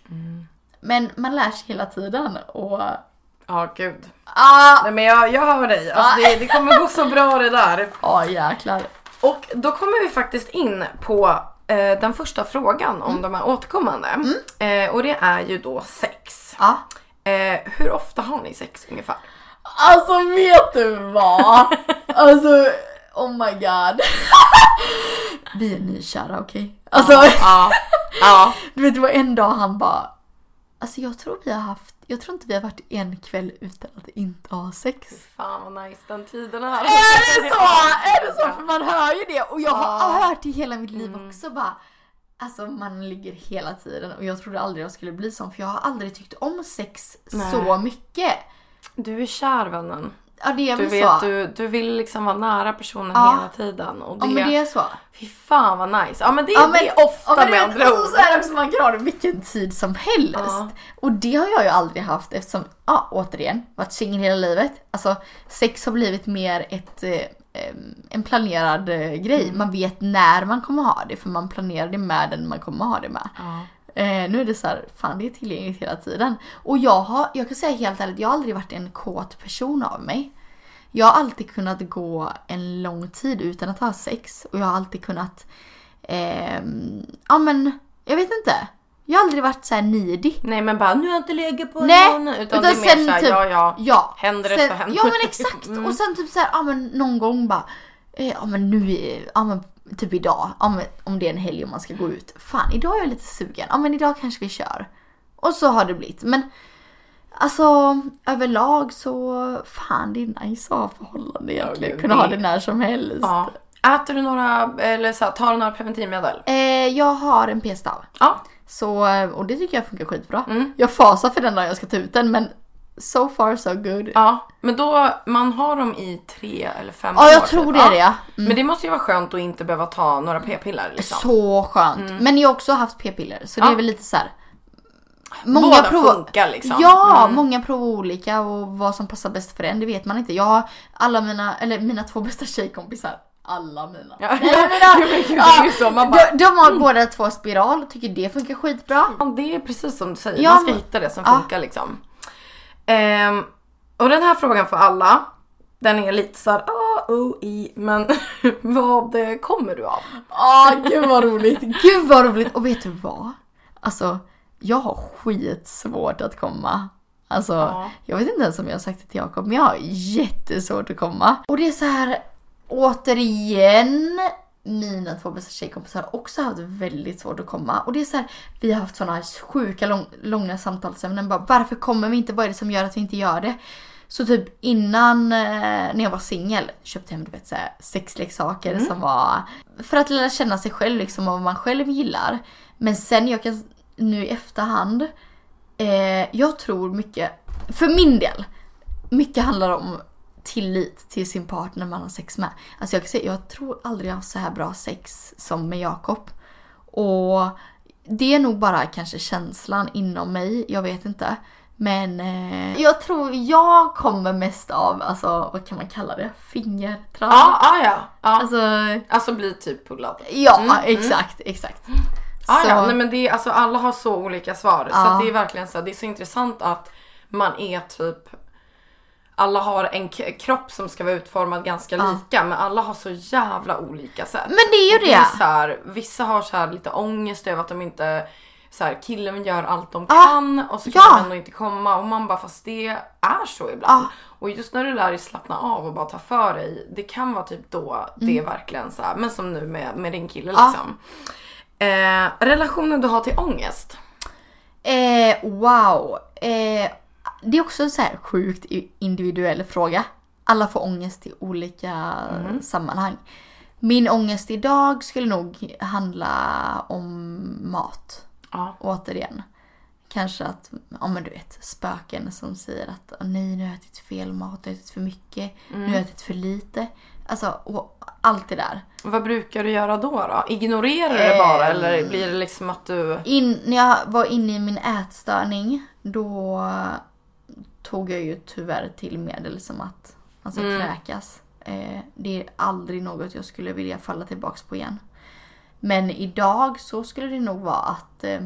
Men man lär sig hela tiden och... Ja gud. Ah! Nej men jag, jag hör dig. Alltså, det, det kommer gå så bra det där. Ja jäklar. Och då kommer vi faktiskt in på eh, den första frågan om de här återkommande. Eh, och det är ju då sex. Ja. Eh, hur ofta har ni sex ungefär? Alltså vet du vad? Alltså oh my god. Vi är nykära okej? Alltså Ja. ja. du vet det var en dag han bara Alltså jag tror vi har haft, jag tror inte vi har varit en kväll utan att inte ha sex. Fan vad nice den tiden är. Är det så? Är det så? För man hör ju det och jag har hört det hela mitt liv också bara. Alltså man ligger hela tiden och jag trodde aldrig jag skulle bli sån för jag har aldrig tyckt om sex så mycket. Du är kär vännen. Ja det är Du väl vet, så. du, du vill liksom vara nära personen Ja. hela tiden. Och det, Ja men det är så. Fy fan vad nice. Ja men det, Ja, men- det är ofta ja, med andra och ord. så är det också man kan ha det vilken tid som helst. Ja. Och det har jag ju aldrig haft eftersom, ja återigen, varit singel hela livet. Alltså sex har blivit mer ett, eh, en planerad eh, grej. Mm. Man vet när man kommer ha det för man planerar det med den man kommer ha det med. Ja. Eh, nu är det så här, fan det är tillgängligt hela tiden. Och jag har, jag kan säga helt ärligt, jag har aldrig varit en kåt person av mig. Jag har alltid kunnat gå en lång tid utan att ha sex och jag har alltid kunnat, ehm, ja men, jag vet inte. Jag har aldrig varit så här needy. Nej men bara nu har jag inte legat på Nej, någon. Utan, utan det är mer sen såhär, typ- ja ja. Ja. Händer det sen, så händer Ja men exakt. Mm. Och sen typ så här, ja men någon gång bara, eh, ja men nu, ja men typ idag, ja, men, om det är en helg och man ska gå ut. Fan idag är jag lite sugen, ja men idag kanske vi kör. Och så har det blivit. Men alltså överlag så, fan det är nice att ha förhållande egentligen. gud, Kunna ha det- det när som helst. Ja. Äter du några, eller så här, tar du några preventivmedel? Eh, jag har en p-stav. Ja. Så, och det tycker jag funkar skitbra. Mm. Jag fasar för den när jag ska ta ut den men so far so good. Ja, men då, man har dem i tre eller fem Ja, år. jag tror typ. det är det ja. Mm. Men det måste ju vara skönt att inte behöva ta några p-piller liksom. Så skönt. Men jag har också haft p-piller så det Ja. är väl lite så här. Båda funkar liksom. Ja, Mm. många provar olika och vad som passar bäst för en det vet man inte. Jag har alla mina, eller mina två bästa tjejkompisar. Alla mina. Ja. Nej, mina, Jo, men gud, det är ju så, man bara- de, de har båda två spiral och tycker det funkar skitbra. Ja, det är precis som du säger. Ja, man ska men- hitta det som ja. funkar liksom. Ehm, och den här frågan för alla. Den är lite såhär, ah, oh, i, men vad eh, kommer du av? Åh gud vad roligt, gud vad roligt. Och vet du vad? Alltså, jag har skitsvårt att komma. Alltså, Ja. jag vet inte ens om jag har sagt det till Jakob, men jag har jättesvårt att komma. Och det är så här, återigen, mina två bästa tjejkompisar har också haft väldigt svårt att komma. Och det är så här, vi har haft såna sjuka lång, långa samtalsämnen. Bara, varför kommer vi inte? Vad är det som gör att vi inte gör det? Så typ innan, eh, när jag var singel, köpte hem du vet, så här, sexleksaker som var för att lära känna sig själv liksom och vad man själv gillar. Men sen jag kan nu i efterhand, eh, jag tror mycket, för min del, mycket handlar om tillit till sin partner man har sex med. Alltså jag kan säga, jag tror aldrig jag har så här bra sex som med Jakob. Och det är nog bara kanske känslan inom mig, jag vet inte. Men eh, jag tror jag kommer mest av, alltså vad kan man kalla det? Fingertrav? Ja, ja, ja. ja. Alltså, Alltså bli typ pullad. ja exakt, exakt. Ja, Så- ja. Nej, men det är, alltså, alla har så olika svar. Så Ja. att det är verkligen så, det är så intressant att man är typ alla har en kropp som ska vara utformad ganska lika men alla har så jävla olika sätt. Men det är ju är det. så här, vissa har så här lite ångest över att de inte så här, killen gör allt de Ja. kan och så kan Ja. de ändå inte komma och man bara fast det är så ibland. Ja. Och just när du lär dig slappna av och bara ta för dig, det kan vara typ då det är verkligen så här, men som nu med, med din kille Mm. Ja. liksom. Eh, relationen du har till ångest. Eh, wow. Eh, det är också en så här sjukt individuell fråga. Alla får ångest i olika sammanhang. Min ångest idag skulle nog handla om mat. Ja. Återigen. Kanske att, ja men du vet, spöken som säger att "Åh, nej nu har jag ätit fel mat, jag har ätit för mycket, nu har jag ätit för lite. Alltså, allt det där. Vad brukar du göra då? då? Ignorerar du det bara Ehm. eller blir det liksom att du... In, när jag var inne i min ätstörning då tog jag ju tyvärr till medel som att alltså kräkas. Eh, det är aldrig något jag skulle vilja falla tillbaks på igen. Men idag så skulle det nog vara att eh,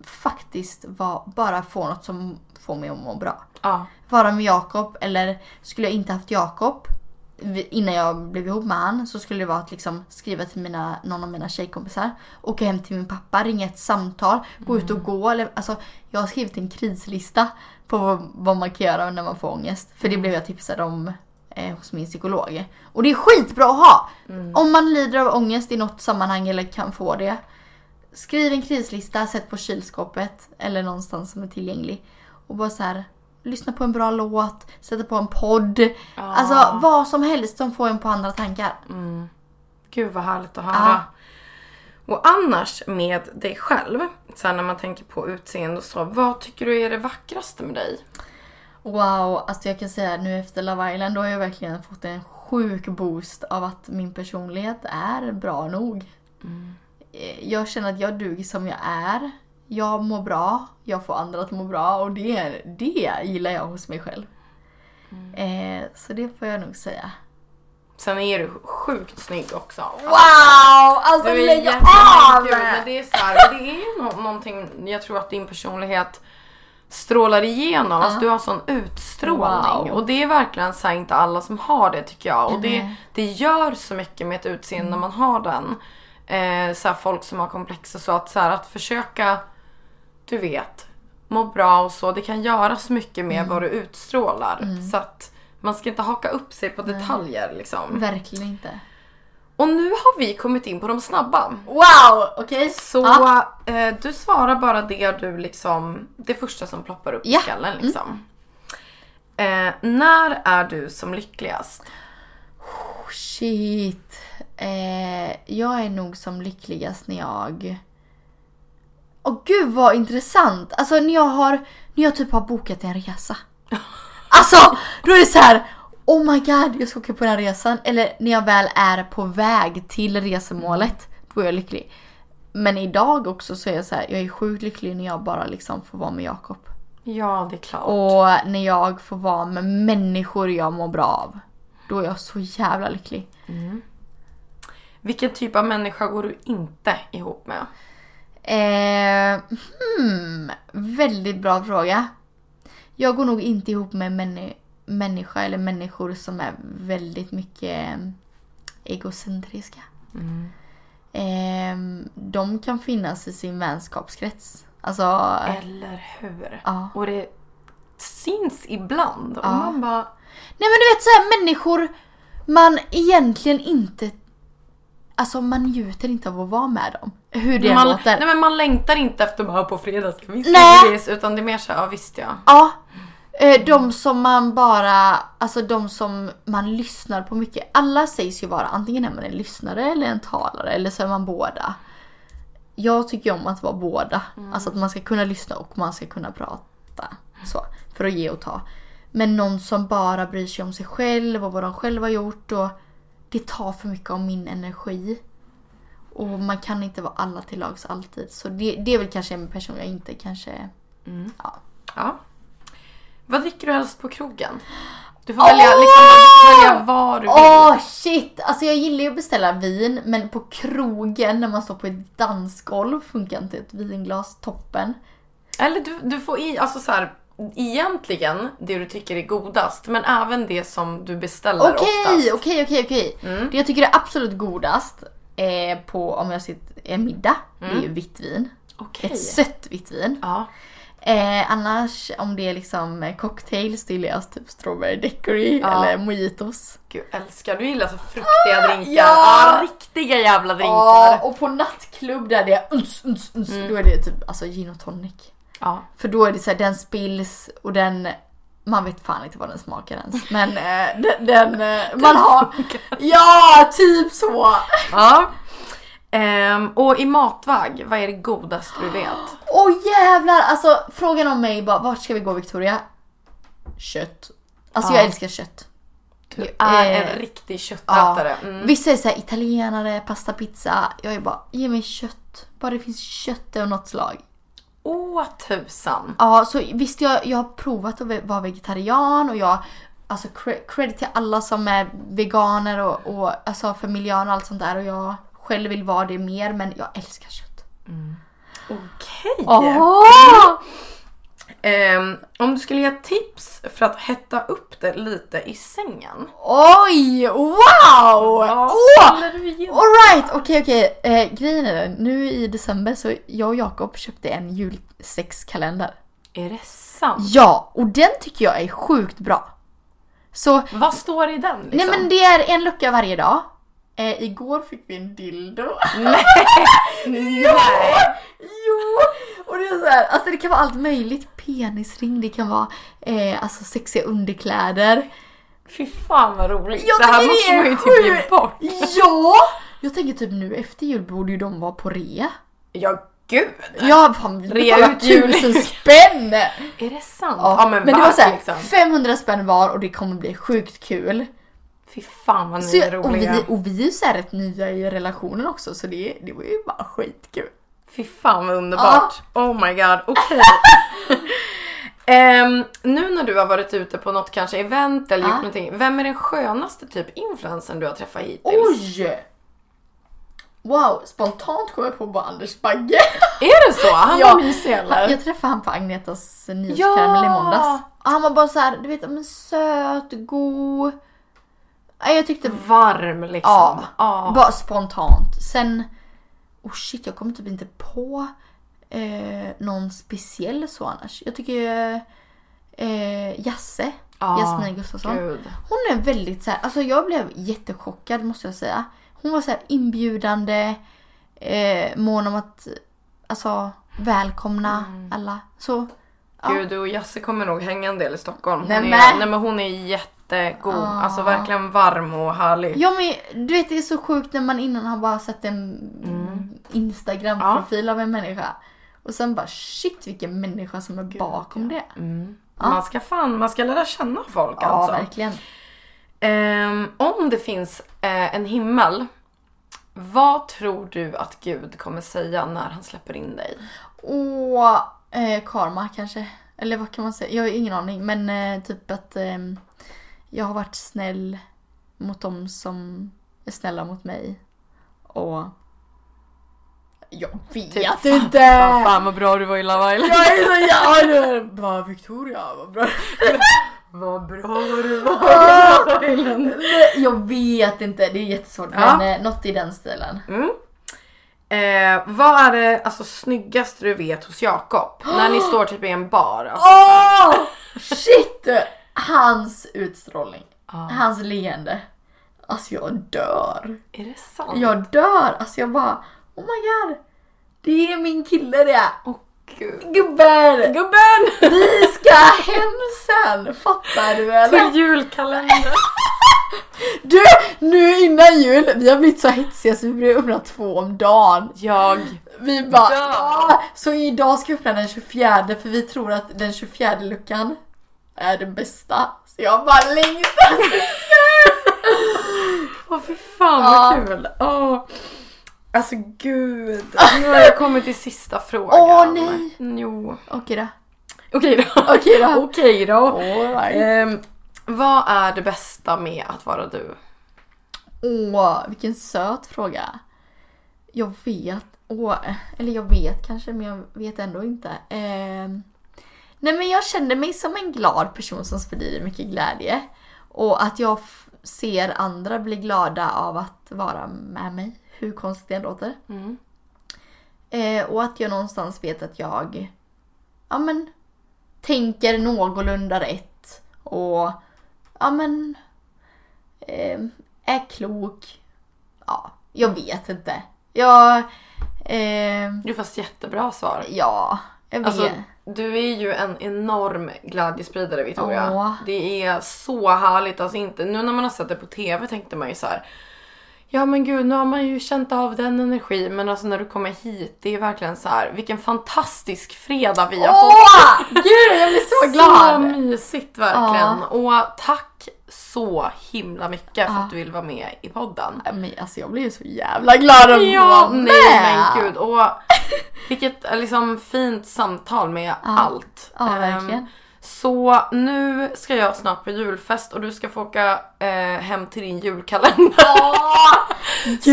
faktiskt va, bara få något som får mig att må bra. Ja. Vara med Jakob eller skulle jag inte haft Jakob innan jag blev ihop med han så skulle det vara att liksom skriva till mina, någon av mina tjejkompisar, åka hem till min pappa, ringa ett samtal, gå ut och gå. Eller, alltså, jag har skrivit en krislista på vad, man kan göra när man får ångest. För det blev jag tipsad om eh, hos min psykolog. Och det är skitbra att ha! Om man lider av ångest i något sammanhang eller kan få det. Skriv en krislista, sätt på kylskåpet eller någonstans som är tillgänglig. Och bara så här, lyssna på en bra låt, sätta på en podd. Alltså vad som helst som får en på andra tankar. Gud vad härligt att höra. Och annars med dig själv, så här när man tänker på utseende och så, vad tycker du är det vackraste med dig? Wow, alltså jag kan säga nu efter Love Island då har jag verkligen fått en sjuk boost av att min personlighet är bra nog. Eh, Jag känner att jag duger som jag är. Jag mår bra, jag får andra att må bra och det, det gillar jag hos mig själv. Eh, så det får jag nog säga. Sen är du sjukt snygg också. Wow! Alltså lägg av! kul, men det är så här, det är ju nå- någonting, jag tror att din personlighet strålar igenom. Alltså du har sån utstrålning. Wow. Och det är verkligen så här, inte alla som har det tycker jag. Och det, Nej. det gör så mycket med ett utseende när man har den. Eh, så här, folk som har komplex och så att, så här, att försöka, du vet, må bra och så. Det kan göra så mycket med vad du utstrålar. Så att man ska inte haka upp sig på detaljer liksom. Verkligen inte. Och nu har vi kommit in på de snabba. Wow! Okej. Så Ja. eh, du svarar bara det du liksom, det första som ploppar upp Ja. i skallen liksom. Eh, när är du som lyckligast? Shit. Eh, jag är nog som lyckligast när jag... Åh gud vad intressant! Alltså när jag har, när jag typ har bokat en resa. Alltså då är det så här. Oh my god, jag ska åka på den här resan. Eller när jag väl är på väg till resemålet. Då är jag lycklig. Men idag också så är jag så här, jag är sjukt lycklig när jag bara liksom får vara med Jakob. Ja, det är klart. Och när jag får vara med människor jag mår bra av. Då är jag så jävla lycklig. Vilken typ av människa går du inte ihop med? Eh, hmm, väldigt bra fråga. Jag går nog inte ihop med männi- människa eller människor som är väldigt mycket eh, egocentriska. Eh, de kan finnas i sin vänskapskrets. Alltså, Eller hur? Ja. Och det syns ibland. Och Ja. man bara, nej men du vet så här människor man egentligen inte Alltså man njuter inte av att vara med dem. Hur det man, låter. nej men man längtar inte efter bara på fredag ska vi Nej. ses. Utan det är mer så ja visst ja. Ja. Eh, De som man bara, alltså de som man lyssnar på mycket. Alla sägs ju vara antingen är man en lyssnare eller en talare eller så är man båda. Jag tycker om att vara båda. Alltså att man ska kunna lyssna och man ska kunna prata. Så, för att ge och ta. Men någon som bara bryr sig om sig själv och vad de själva har gjort och det tar för mycket av min energi. Och man kan inte vara alla till lags alltid. Så det, det är väl kanske en person jag inte kanske... Ja. Ja. Vad dricker du helst på krogen? Du får välja, liksom, du får välja vad du vill. Åh shit! Alltså jag gillar ju att beställa vin men på krogen när man står på ett dansgolv funkar inte ett vinglas toppen. Eller du, du får i, alltså så här, egentligen det du tycker är godast men även det som du beställer Okej, oftast. okej, okej, okej. Det jag tycker är absolut godast eh, på om jag sitter en middag, det är ju vitt vin. Okej. Ett sött vitt vin. Ja. Eh, annars om det är liksom cocktails, då gillar jag typ strawberry daiquiri Ja. eller mojitos. Gud älskar, du gillar så fruktiga drinkar. ja! Ja, riktiga jävla drinkar. Ja, och på nattklubb där det är uns, uns, uns, då är det typ alltså gin och tonic. Ja. För då är det så här, den spills och den man vet fan inte vad den smakar ens. Men eh, den, den eh, man har... Ja, typ så! ja. Ehm, och i matväg, vad är det godaste du vet? Åh jävlar! Alltså frågan om mig bara, vart ska vi gå Victoria? Kött. Alltså jag Ja. älskar kött. Du är Eh, en riktig köttätare. Mm. Vissa är såhär italienare, pasta, pizza. Jag är bara, ge mig kött. Bara det finns kött av något slag. Åh tusan. Ja, så visst jag, jag har provat att vara vegetarian och jag Alltså cre- credit till alla som är veganer och, och alltså för miljön och allt sånt där och jag själv vill vara det mer men jag älskar kött. Okej. Åh! Ehm, om du skulle ge tips för att hetta upp det lite i sängen. Oj! Wow! Du ge? Alright, okej okej. Eh, grejen är nu i december så jag och Jakob köpte en julsexkalender. Är det sant? Ja, och den tycker jag är sjukt bra. Så Vad står i den liksom? Nej men det är en lucka varje dag. Eh, igår fick vi en dildo. Nej. jo! Och det är så här, alltså det kan vara allt möjligt. Penisring, det kan vara eh, alltså sexiga underkläder. Fy fan vad roligt. Jag det här måste man ju typ ge bort. Ja! Jag tänker typ nu efter jul borde ju de vara på rea. Ja gud! Ja, fan Rea ut tusen spänn! Är det sant? Ja, men, det var såhär, liksom. 500 spänn var och det kommer bli sjukt kul. Fy fan vad ni Så, är och, vi, roliga. och vi är ju såhär rätt nya i relationen också så det, det var ju bara skitkul. Fy fan vad underbart. Oh my god, okej. Ehm, nu när du har varit ute på något kanske event eller gjort Ja. någonting. Vem är den skönaste typ influencern du har träffat hittills? Oj! Wow, spontant kom jag på bara Anders Bagge. Är det så? Han Ja. var mysig eller? Jag träffade han på Agnetas nyhetskaramell i måndags. Han var bara så här, du vet, men söt, god. Jag tyckte Varm liksom. Ja, Ja. bara spontant. Sen, oh shit jag kommer typ inte på eh, någon speciell så annars. Jag tycker eh, Jasse, Ja, Jasmin Gustafsson. Gud. Hon är väldigt så här, alltså jag blev jättechockad måste jag säga. Hon var så här inbjudande, eh, mån om att alltså välkomna alla. Så Ja. Gud, du och Jasse kommer nog hänga en del i Stockholm. Hon, Nej, är, men- nej, men hon är jättegod. Ah. Alltså verkligen varm och härlig. Ja men du vet det är så sjukt när man innan har bara sett en Instagram-profil av en människa. Och sen bara shit vilken människa som är bakom det. Man ska fan, man ska lära känna folk Ja alltså. verkligen. Ehm, om det finns eh, en himmel, vad tror du att Gud kommer säga när han släpper in dig? Och eh, karma kanske. Eller vad kan man säga? Jag har ingen aning. Men eh, typ att eh, jag har varit snäll mot dem som är snälla mot mig. Och jag vet Typ, inte! Fan, fan vad bra du var i Love Island. Jag är så jävla... Bra Victoria, vad bra. Vad bra du var i Love Island. Jag vet inte, det är jättesvårt. Ja. Men eh, något i den stilen. Mm. Eh, vad är det alltså, snyggaste du vet hos Jakob? när ni står typ i en bar. Alltså, Åh! shit! Hans utstrålning. Hans leende. Alltså jag dör. Är det sant? Jag dör. Alltså jag bara, oh my god. Det är min kille det. Åh gud. Gubben! Gubben! Vi ska hem sen. Fattar du eller? Till julkalender. Du, nu innan jul, vi har blivit så hetsiga så vi blir öppna två om dagen. Jag. Vi bara, Dör. "Ah." så idag ska vi öppna den 24 för vi tror att den 24 luckan är den bästa. Så jag bara längtar. Åh fy fan Ja. vad kul. Åh. Alltså gud. Nu har jag kommit till sista frågan. Åh, nej. Mm, Jo. Okej då. Okej då. Okej då. Okej då. Right. Ehm, vad är det bästa med att vara du? Åh, vilken söt fråga. Jag vet, åh, eller jag vet kanske men jag vet ändå inte. Ehm, nej men jag känner mig som en glad person som sprider mycket glädje. Och att jag ser andra bli glada av att vara med mig. Hur konstigt det låter. Eh, och att jag någonstans vet att jag, ja men, tänker någorlunda rätt. Och, ja men, eh, är klok. Ja, jag vet inte. Jag, eh, Du fast jättebra svar. ja, jag vet. Alltså, du är ju en enorm glädjespridare Victoria. Åh. Det är så härligt. Alltså inte, nu när man har sett det på TV tänkte man ju så här. Ja men gud, nu har man ju känt av den energin. Men alltså när du kommer hit, det är verkligen så här. Vilken fantastisk fredag vi har fått. Åh! Gud, jag blir så Så glad! mysigt verkligen. Och tack så himla mycket för att du vill vara med i podden. Men alltså jag blir ju så jävla glad att Ja, vara nej med. men gud. Och vilket liksom fint samtal med allt. Ja, Ehm, verkligen. Så nu ska jag snart på julfest och du ska få åka eh, hem till din julkalender. så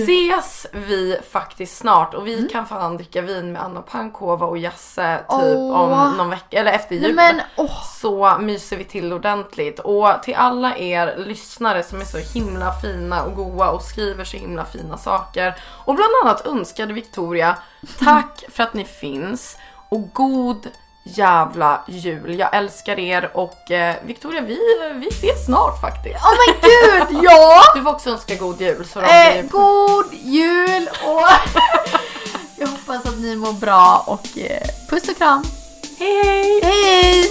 ses vi faktiskt snart och vi Mm. kan fan dricka vin med Anna Pankova och Jasse typ Åh. om någon vecka eller efter jul. men åh, Så myser vi till ordentligt. Och till alla er lyssnare som är så himla fina och goa och skriver så himla fina saker. Och bland annat önskade Victoria, tack för att ni finns. Och god jävla jul. Jag älskar er och eh, Victoria vi, vi ses snart faktiskt. oh my gud, ja! Du får också önska god jul. Så Eh, blir... god jul och jag hoppas att ni mår bra och eh, puss och kram. Hej hej! Hej!